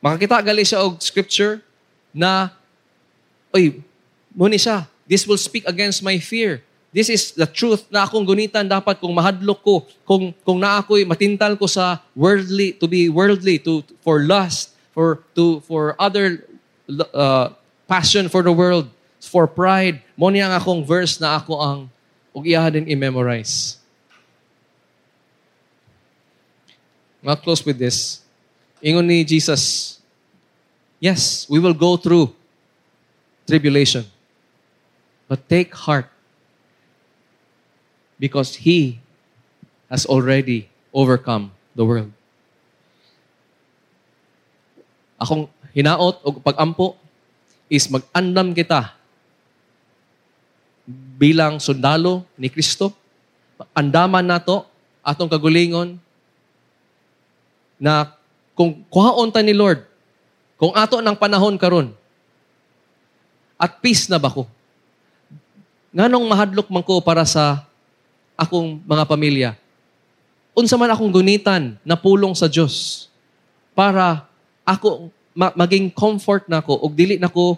Makakita gali siya og scripture na oy, muni siya. This will speak against my fear. This is the truth na akong gunitan dapat kung mahadlok ko, kung kung na ako'y matintal ko sa worldly to be worldly to for lust, for to for other uh, passion for the world, for pride. Mo niya akong verse na ako ang ug iya din i-memorize. I'll close with this. Ingon ni Jesus, yes, we will go through tribulation. But take heart because He has already overcome the world. Akong hinaot o pagampo is mag-andam kita bilang sundalo ni Kristo. Andaman nato atong kagulingon na kung kuhaon ta ni Lord, kung ato ng panahon karon, at peace na ba ko? Nganong mahadlok man ko para sa akong mga pamilya? Unsa man akong gunitan na pulong sa Dios para ako ma- maging comfort na ko ug dili na ko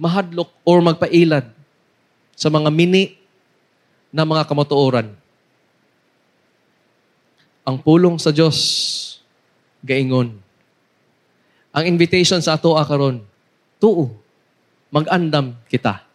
mahadlok or magpailad sa mga mini na mga kamatuoran. Ang pulong sa Dios gaingon. Ang invitation sa ato karon, tuo, mag-andam kita